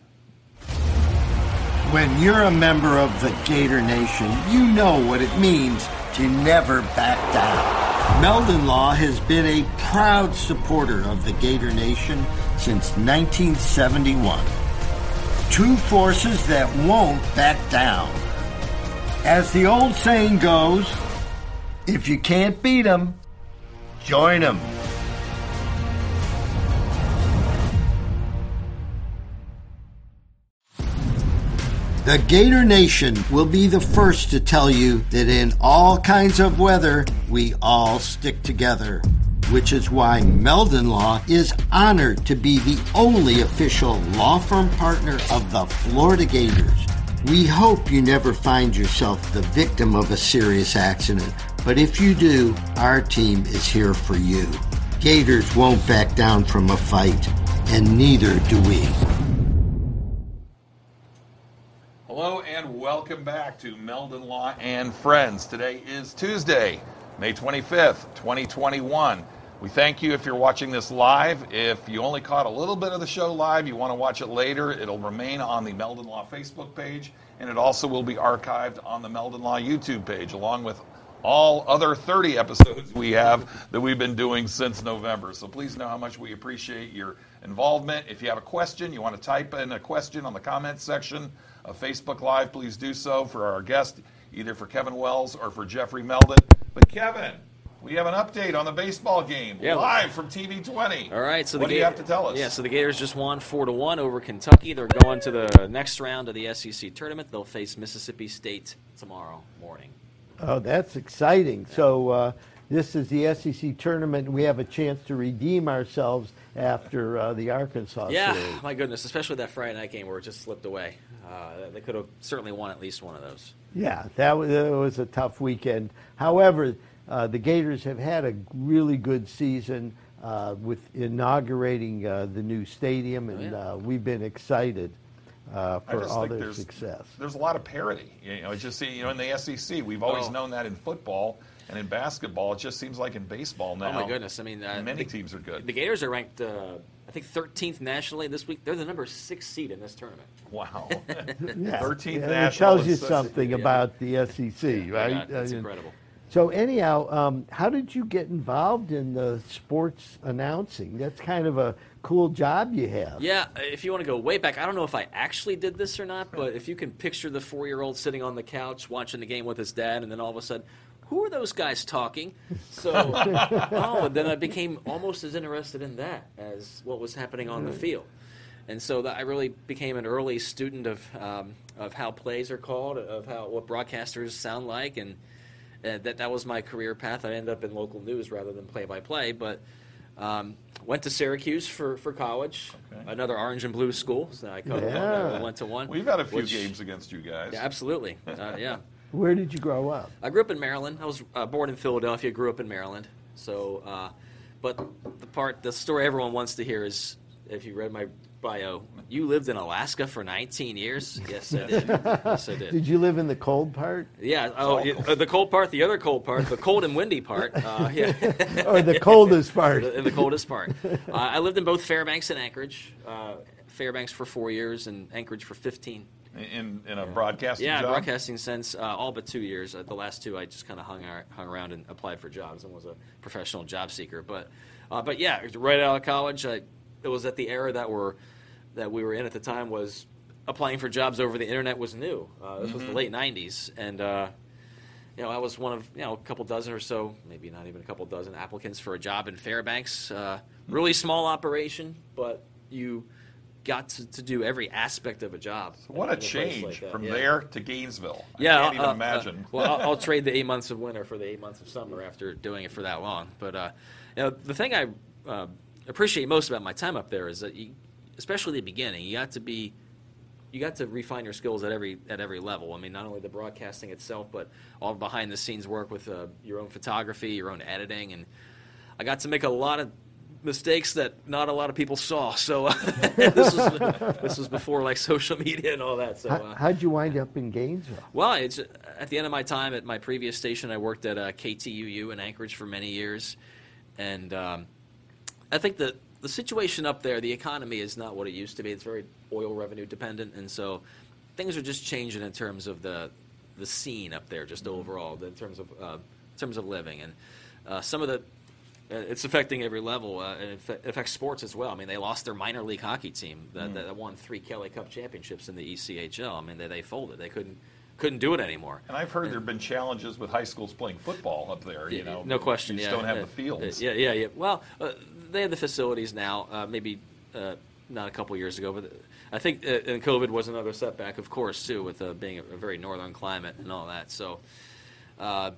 When you're a member of the Gator Nation, you know what it means to never back down. Meldon Law has been a proud supporter of the Gator Nation since 1971. Two forces that won't back down. As the old saying goes, if you can't beat 'em, join 'em. The Gator Nation will be the first to tell you that in all kinds of weather, we all stick together. Which is why Meldon Law is honored to be the only official law firm partner of the Florida Gators. We hope you never find yourself the victim of a serious accident, but if you do, our team is here for you. Gators won't back down from a fight, and neither do we. Hello and welcome back to Meldon Law and Friends. Today is Tuesday, May 25th, 2021. We thank you if you're watching this live. If you only caught a little bit of the show live, you want to watch it later, it'll remain on the Meldon Law Facebook page, and it also will be archived on the Meldon Law YouTube page, along with all other 30 episodes we have that we've been doing since November. So please know how much we appreciate your involvement. If you have a question, you want to type in a question on the comments section of Facebook Live, please do so for our guest, either for Kevin Wells or for Jeffrey Meldon. But Kevin, we have an update on the baseball game Yeah. live from TV 20. All right, so what the do you have to tell us? Yeah, so the Gators just won four to one over Kentucky. They're going to the next round of the SEC tournament. They'll face Mississippi State tomorrow morning. Oh, that's exciting. So uh, this is the SEC tournament. We have a chance to redeem ourselves after uh, the Arkansas Yeah, series. my goodness, especially that Friday night game where it just slipped away. Uh, they could have certainly won at least one of those. Yeah, that was, that was a tough weekend. However, uh, the Gators have had a really good season uh, with inaugurating uh, the new stadium, and uh, we've been excited uh, for all their there's, success. There's a lot of parity. You know, it's just you know in the SEC, we've always Oh. known that in football and in basketball. It just seems like in baseball now. Oh my goodness! I mean, uh, many the- teams are good. The Gators are ranked, uh, I think, 13th nationally this week. They're the number six seed in this tournament. Wow. (laughs) Yeah, 13th yeah, It tells you is such a- something yeah. about the SEC, right? That's I mean, incredible. So anyhow, um, how did you get involved in the sports announcing? That's kind of a cool job you have. Yeah, if you want to go way back, I don't know if I actually did this or not, but if you can picture the four year old sitting on the couch watching the game with his dad, and then all of a sudden, who are those guys talking? So, (laughs) oh, and then I became almost as interested in that as what was happening on the field. And so that I really became an early student of, um, of how plays are called, of how what broadcasters sound like, and uh, that that was my career path. I ended up in local news rather than play by play, but um, went to Syracuse for, for college, another orange and blue school. So I covered one. Went to one. We've had a few which- games against you guys. Yeah, absolutely. Uh, yeah. (laughs) Where did you grow up? I grew up in Maryland. I was uh, born in Philadelphia, grew up in Maryland. So uh, But the part, the story everyone wants to hear is, if you read my bio, you lived in Alaska for 19 years. Yes, I did. yes, I did. Did you live in the cold part? Yeah. Oh, yeah, uh, the cold part, the other cold part, the cold and windy part. Uh, (laughs) yeah. or the coldest part. the, the coldest part. Uh, I lived in both Fairbanks and Anchorage. Uh, Fairbanks for four years and Anchorage for 15. In in a broadcasting Yeah, job? broadcasting sense, uh, all but two years. Uh, the last two, I just kind of hung ar- hung around and applied for jobs and was a professional job seeker. But uh, but yeah, right out of college, I, it was at the era that were that we were in at the time was applying for jobs over the internet was new. Uh, this was the Mhm. late '90s, and uh, you know I was one of you know a couple dozen or so, maybe not even a couple dozen applicants for a job in Fairbanks. Uh, really small operation, but you got to, to do every aspect of a job. What in a change like from Yeah. there to Gainesville. I Yeah, can't even uh, uh, imagine. well, I'll, I'll (laughs) trade the eight months of winter for the eight months of summer after doing it for that long. But uh, you know, the thing I uh, appreciate most about my time up there is that, you, especially the beginning, you got to be, you got to refine your skills at every at every level. I mean, not only the broadcasting itself, but all behind the scenes work with uh, your own photography, your own editing, and I got to make a lot of mistakes that not a lot of people saw. (laughs) So uh, (laughs) this was this was before like social media and all that. So. How, Uh, how'd you wind up in Gainesville? well, it's at the end of my time at my previous station. I worked at uh, KTUU in Anchorage for many years, and um, I think that the situation up there, the economy is not what it used to be. It's very oil revenue dependent, and so things are just changing in terms of the the scene up there, just overall, in terms of uh, in terms of living, and uh, some of the. uh, It's affecting every level, uh, and it affects sports as well. I mean, they lost their minor league hockey team that, Mm. that won three Kelly Cup championships in the ECHL. I mean, they, they folded. They couldn't couldn't do it anymore. And I've heard there have been challenges with high schools playing football up there. You know, no question. You yeah, don't have Uh, the fields. Yeah, yeah, yeah. Well, uh, they have the facilities now. Uh, maybe uh, not a couple years ago, but I think uh, and COVID was another setback, of course, too, with uh, being a, very northern climate and all that. So. Uh,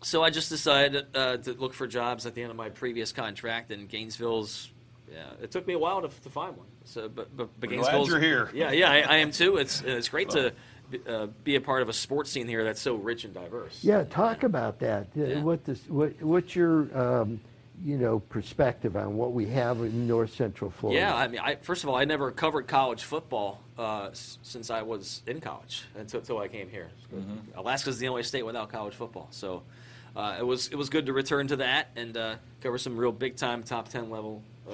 so I just decided uh, to look for jobs at the end of my previous contract, and Gainesville's. Yeah, it took me a while to, to find one. So, but but, but We're glad you're here. Yeah, yeah, I, I am too. It's it's great to be- uh, be a part of a sports scene here that's so rich and diverse. Yeah, talk about that. Uh, Yeah. What this, what, what's your, um, you know, perspective on what we have in North Central Florida? Yeah, I mean, I, first of all, I never covered college football uh, s- since I was in college until, until I came here. Mhm. Alaska's the only state without college football, so uh, it was it was good to return to that and uh, cover some real big time top ten level uh,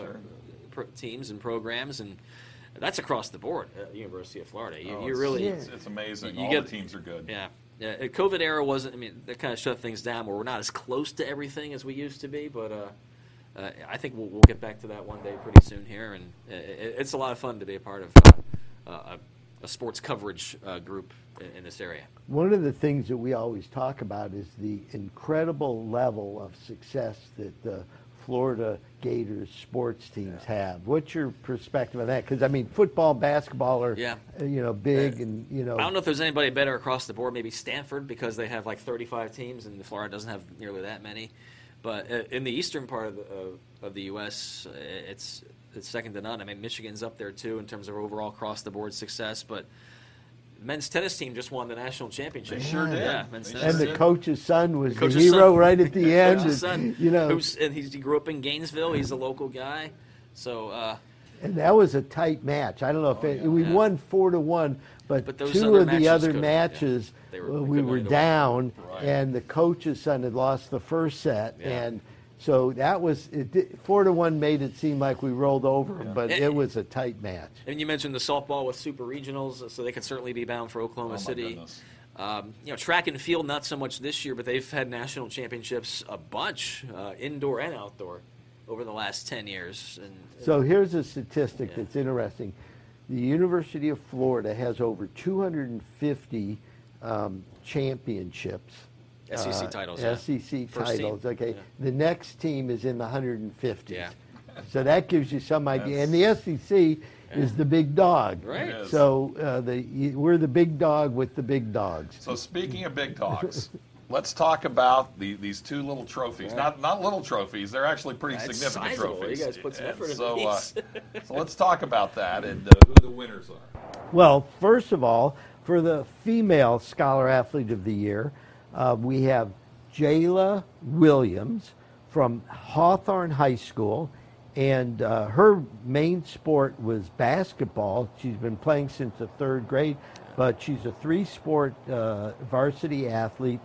pro- teams and programs, and that's across the board at the University of Florida. You, Oh, you it's- really it's- it's amazing. You All get, the teams are good. Yeah. Yeah, the COVID era wasn't. I mean, that kind of shut things down. Where we're not as close to everything as we used to be, but uh, uh, I think we'll, we'll get back to that one day pretty soon here, and uh, it, it's a lot of fun to be a part of uh, uh, a, a sports coverage uh, group in, in this area. One of the things that we always talk about is the incredible level of success that the Florida Gators sports teams have. What's your perspective on that? Because I mean, football, basketball are Yeah. uh, you know big, and you know I don't know if there's anybody better across the board. Maybe Stanford because they have like 35 teams, and Florida doesn't have nearly that many. But uh, in the eastern part of the, of, of the U.S., uh, it's it's second to none. I mean, Michigan's up there too in terms of overall across the board success. But men's tennis team just won the national championship. They sure did. Yeah, men's They tennis and the did. coach's son was the, coach's hero son. right at the (laughs) end. Coach's and, son, you know, who's, and he's, he grew up in Gainesville. He's a local guy. So uh, and that was a tight match. I don't know if it, we Oh, Yeah. won four to one, but, But those two of the other could've- yeah. matches were- uh, we were down, Right. and the coach's son had lost the first set, Yeah. and so that was it. Did, four to one made it seem like we rolled over, 'em, but And- it was a tight match. And you mentioned the softball with super regionals, so they could certainly be bound for Oklahoma Oh, City. Um, you know, track and field not so much this year, but they've had national championships a bunch, uh, indoor and outdoor, over the last ten years. And So here's a statistic that's interesting. The University of Florida has over 250 um, championships. SEC uh, titles, yeah. SEC First team, titles. Okay. yeah. The next team is in the 150s. Yeah. So that gives you some idea. And the SEC is the big dog. Right. It is. So uh, the we're the big dog with the big dogs. So speaking of big dogs, (laughs) let's talk about the, these two little trophies. Not not little trophies; they're actually pretty That's significant sizable. trophies. You guys put some And effort into so, uh, these. (laughs) so let's talk about that and uh, who the winners are. Well, first of all, for the female scholar athlete of the year, uh, we have Jayla Williams from Hawthorne High School, and uh, her main sport was basketball. She's been playing since the third grade, but she's a three sport uh, varsity athlete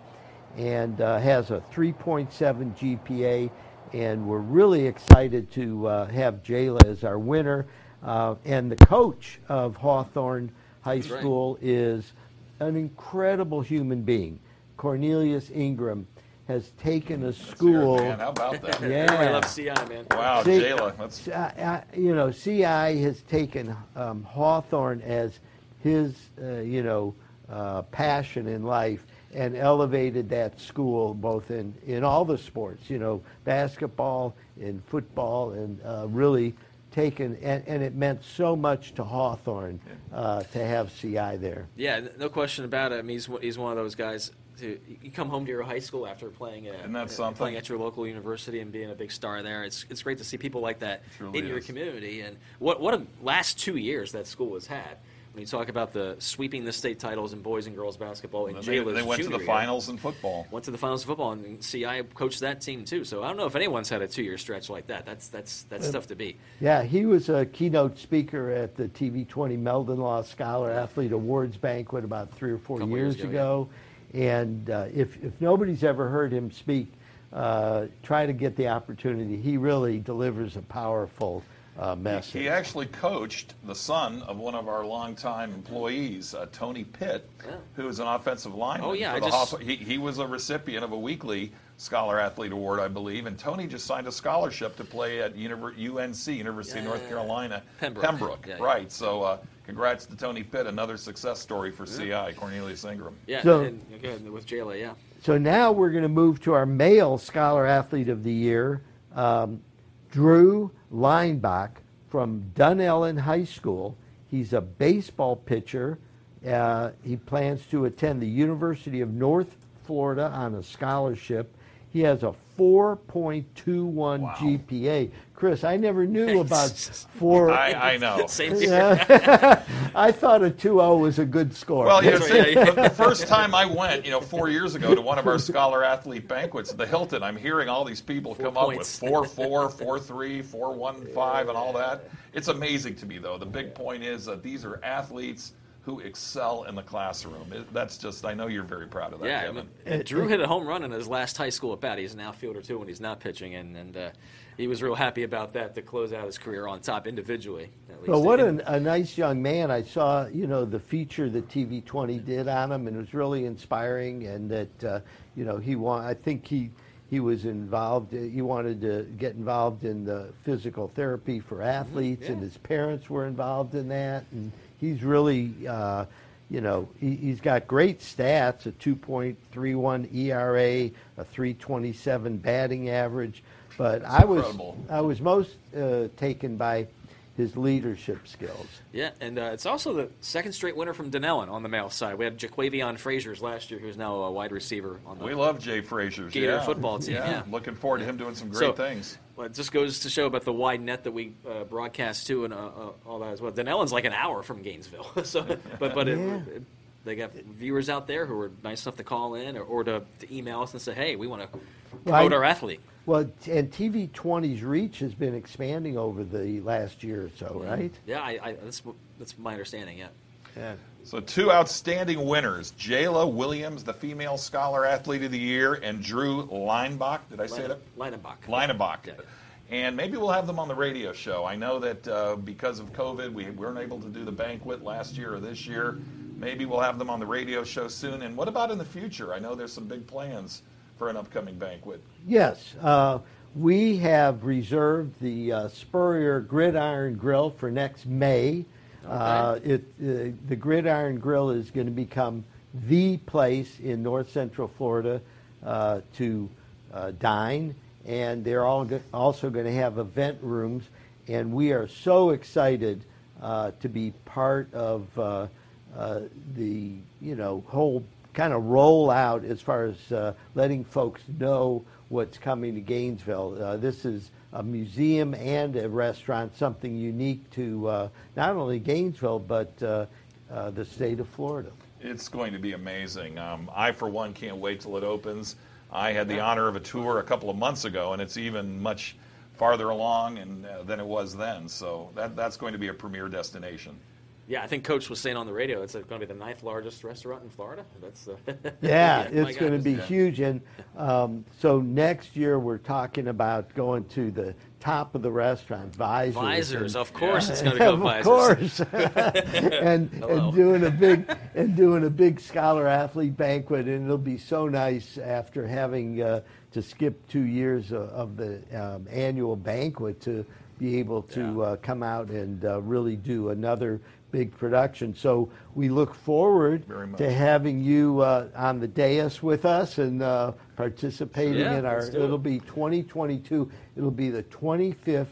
and uh, has a 3.7 GPA. And we're really excited to uh, have Jayla as our winner. Uh, and the coach of Hawthorne High That's right. School is an incredible human being. Cornelius Ingram has taken a school. man. How about that? Yeah. I love CI, man. Wow, See, Jayla. That's I- I- you know, CI has taken um, Hawthorne as his, uh, you know, uh, passion in life and elevated that school both in, in all the sports, you know, basketball, in football, and uh, really taken, and, and it meant so much to Hawthorne uh, to have CI there. Yeah, no question about it. I mean, he's, he's one of those guys. To, you come home to your high school after playing, at, Isn't that uh, something? playing at your local university and being a big star there. It's it's great to see people like that truly in your is. community. And what what a last two years that school has had. When you talk about the sweeping the state titles in boys and girls basketball in they, Jayla's they went to junior the year. finals in football. Went to the finals of football, and see, I coached that team too. So I don't know if anyone's had a two-year stretch like that. That's that's that's tough to beat. Yeah, he was a keynote speaker at the TV20 Meldon Law Scholar Athlete Awards banquet about three or four years, years ago, ago. And uh, if, if nobody's ever heard him speak, uh, try to get the opportunity. He really delivers a powerful uh, message. He actually coached the son of one of our longtime employees, uh, Tony Pitt, who is an offensive lineman. Oh, yeah, for I the just- Hawthorne- he, he was a recipient of a weekly Scholar Athlete Award, I believe, and Tony just signed a scholarship to play at Univer- UNC, University of North Yeah. Carolina, Pembroke. Yeah, yeah. right? So, uh, congrats to Tony Pitt, another success story for CI, Cornelius Ingram. Yeah, So- and, and with Jayla, yeah. So now we're going to move to our male Scholar Athlete of the Year, um, Drew Lineback from Dunnellon High School. He's a baseball pitcher. Uh, he plans to attend the University of North Florida on a scholarship. He has a 4.21 GPA. Chris, I never knew (laughs) about four. I, I know. (laughs) Same here. (laughs) I thought a 2 0 was a good score. Well, you know, see, the- the first time I went, you know, four years ago to one of our scholar athlete banquets at the Hilton, I'm hearing all these people come up with points. four four, four three, four one five, and all that. It's amazing to me, though. The big point is that these are athletes who excel in the classroom. It, that's just, I know you're very proud of that, Yeah, I Kevin. mean, and Drew hit a home run in his last high school at bat. He's an outfielder too when he's not pitching, and and uh, he was real happy about that to close out his career on top individually. At least. Well, what an, a nice young man. I saw, you know, the feature that TV20 did on him, and it was really inspiring. And that, uh, you know, he want. I think he he was involved. uh, He wanted to get involved in the physical therapy for athletes, and his parents were involved in that. And he's really, uh, you know, he, he's got great stats: a 2.31 ERA, a 3.27 batting average. But I was incredible. I was most uh, taken by his leadership skills. Yeah, and uh, it's also the second straight winner from Dunnellon on the male side. We had Jaquavion Fraziars last year, who's now a wide receiver on the We love Jay Fraziars Gator yeah. football team, yeah. Looking forward to him doing some great So- things. Well, it just goes to show about the wide net that we uh, broadcast to and uh, uh, all that as well. Dunnellon's like an hour from Gainesville, (laughs) so but but it, Yeah. it- they got viewers out there who are nice enough to call in or, or to, to email us and say, hey, we want to promote I- our athlete. Well, and TV20's reach has been expanding over the last year or so, right? Yeah, I, I, that's that's my understanding. Yeah. Yeah. So two outstanding winners: Jayla Williams, the female scholar athlete of the year, and Drew Leinbach. Did I say that? Leinenbach. Leinebach. Yeah. And maybe we'll have them on the radio show. I know that uh, because of COVID, we weren't able to do the banquet last year or this year. Maybe we'll have them on the radio show soon. And what about in the future? I know there's some big plans for an upcoming banquet. Yes, uh, we have reserved the uh, Spurrier Gridiron Grill for next May. Uh, it, uh, the Gridiron Grill is going to become the place in North Central Florida uh, to dine, and they're all go- also going to have event rooms. And we are so excited to be part of uh, the you know whole kind of roll out as far as uh, letting folks know what's coming to Gainesville. Uh, this is a museum and a restaurant, something unique to uh, not only Gainesville but uh, uh, the state of Florida. It's going to be amazing. Um, I, for one, can't wait till it opens. I had the honor of a tour a couple of months ago, and it's even much farther along and, uh, than it was then. So that, that's going to be a premier destination. Yeah, I think Coach was saying on the radio it's going to be the ninth largest restaurant in Florida. (laughs) That's uh, (laughs) (laughs) yeah, it's going to be huge. And um, so next year we're talking about going to the top of the restaurant, Visors. Visors, and- of course it's gonna go of Visors. Of course, and Hello. and doing a big and doing a big scholar athlete banquet, and it'll be so nice after having uh, to skip two years of, of the um, annual banquet to be able to uh, come out and uh, really do another big production. So we look forward Very much. to having you uh, on the dais with us and uh, participating Yeah, in our. it. It'll be 2022. It'll be the 25th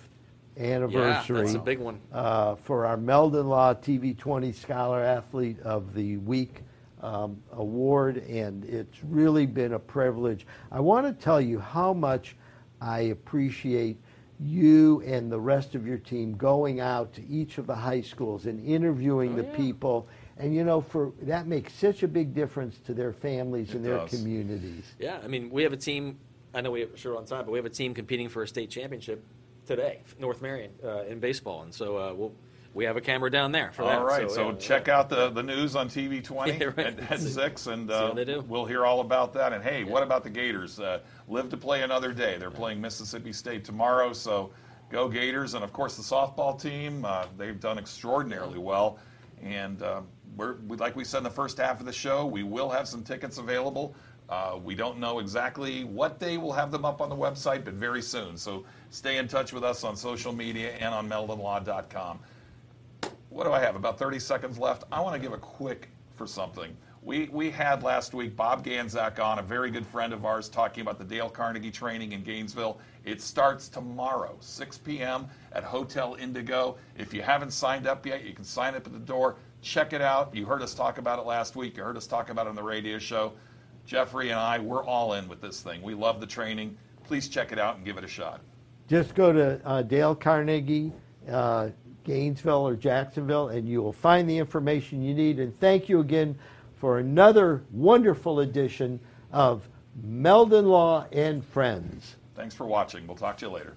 anniversary. Yeah, that's a big one. Uh, for our Meldon Law TV 20 Scholar Athlete of the Week um, award, and it's really been a privilege. I want to tell you how much I appreciate you and the rest of your team going out to each of the high schools and interviewing Oh, the people. And you know, for that makes such a big difference to their families and their does. communities. Yeah, I mean, we have a team. I know we have short on time, but we have a team competing for a state championship today, North Marion, uh, in baseball, and so uh, we'll we have a camera down there for that. All right, so, yeah, check out the, the news on TV 20 (laughs) Yeah, right. at, at 6, and uh, we'll hear all about that. And hey, what about the Gators? Uh, live to play another day. They're playing Mississippi State tomorrow, so go Gators. And of course, the softball team, uh, they've done extraordinarily well. And uh, we're, we- like we said in the first half of the show, we will have some tickets available. Uh, we don't know exactly what day we'll have them up on the website, but very soon. So stay in touch with us on social media and on meldonlaw.com what do I have? About 30 seconds left. I want to give a quick for something. We, we had last week Bob Ganzak on, a very good friend of ours, talking about the Dale Carnegie training in Gainesville. It starts tomorrow, 6 p.m. at Hotel Indigo. If you haven't signed up yet, you can sign up at the door. Check it out. You heard us talk about it last week. You heard us talk about it on the radio show. Jeffrey and I, we're all in with this thing. We love the training. Please check it out and give it a shot. Just go to uh, Dale Carnegie, uh, Gainesville or Jacksonville, and you will find the information you need. And thank you again for another wonderful edition of Meldon Law and Friends. Thanks for watching. We'll talk to you later.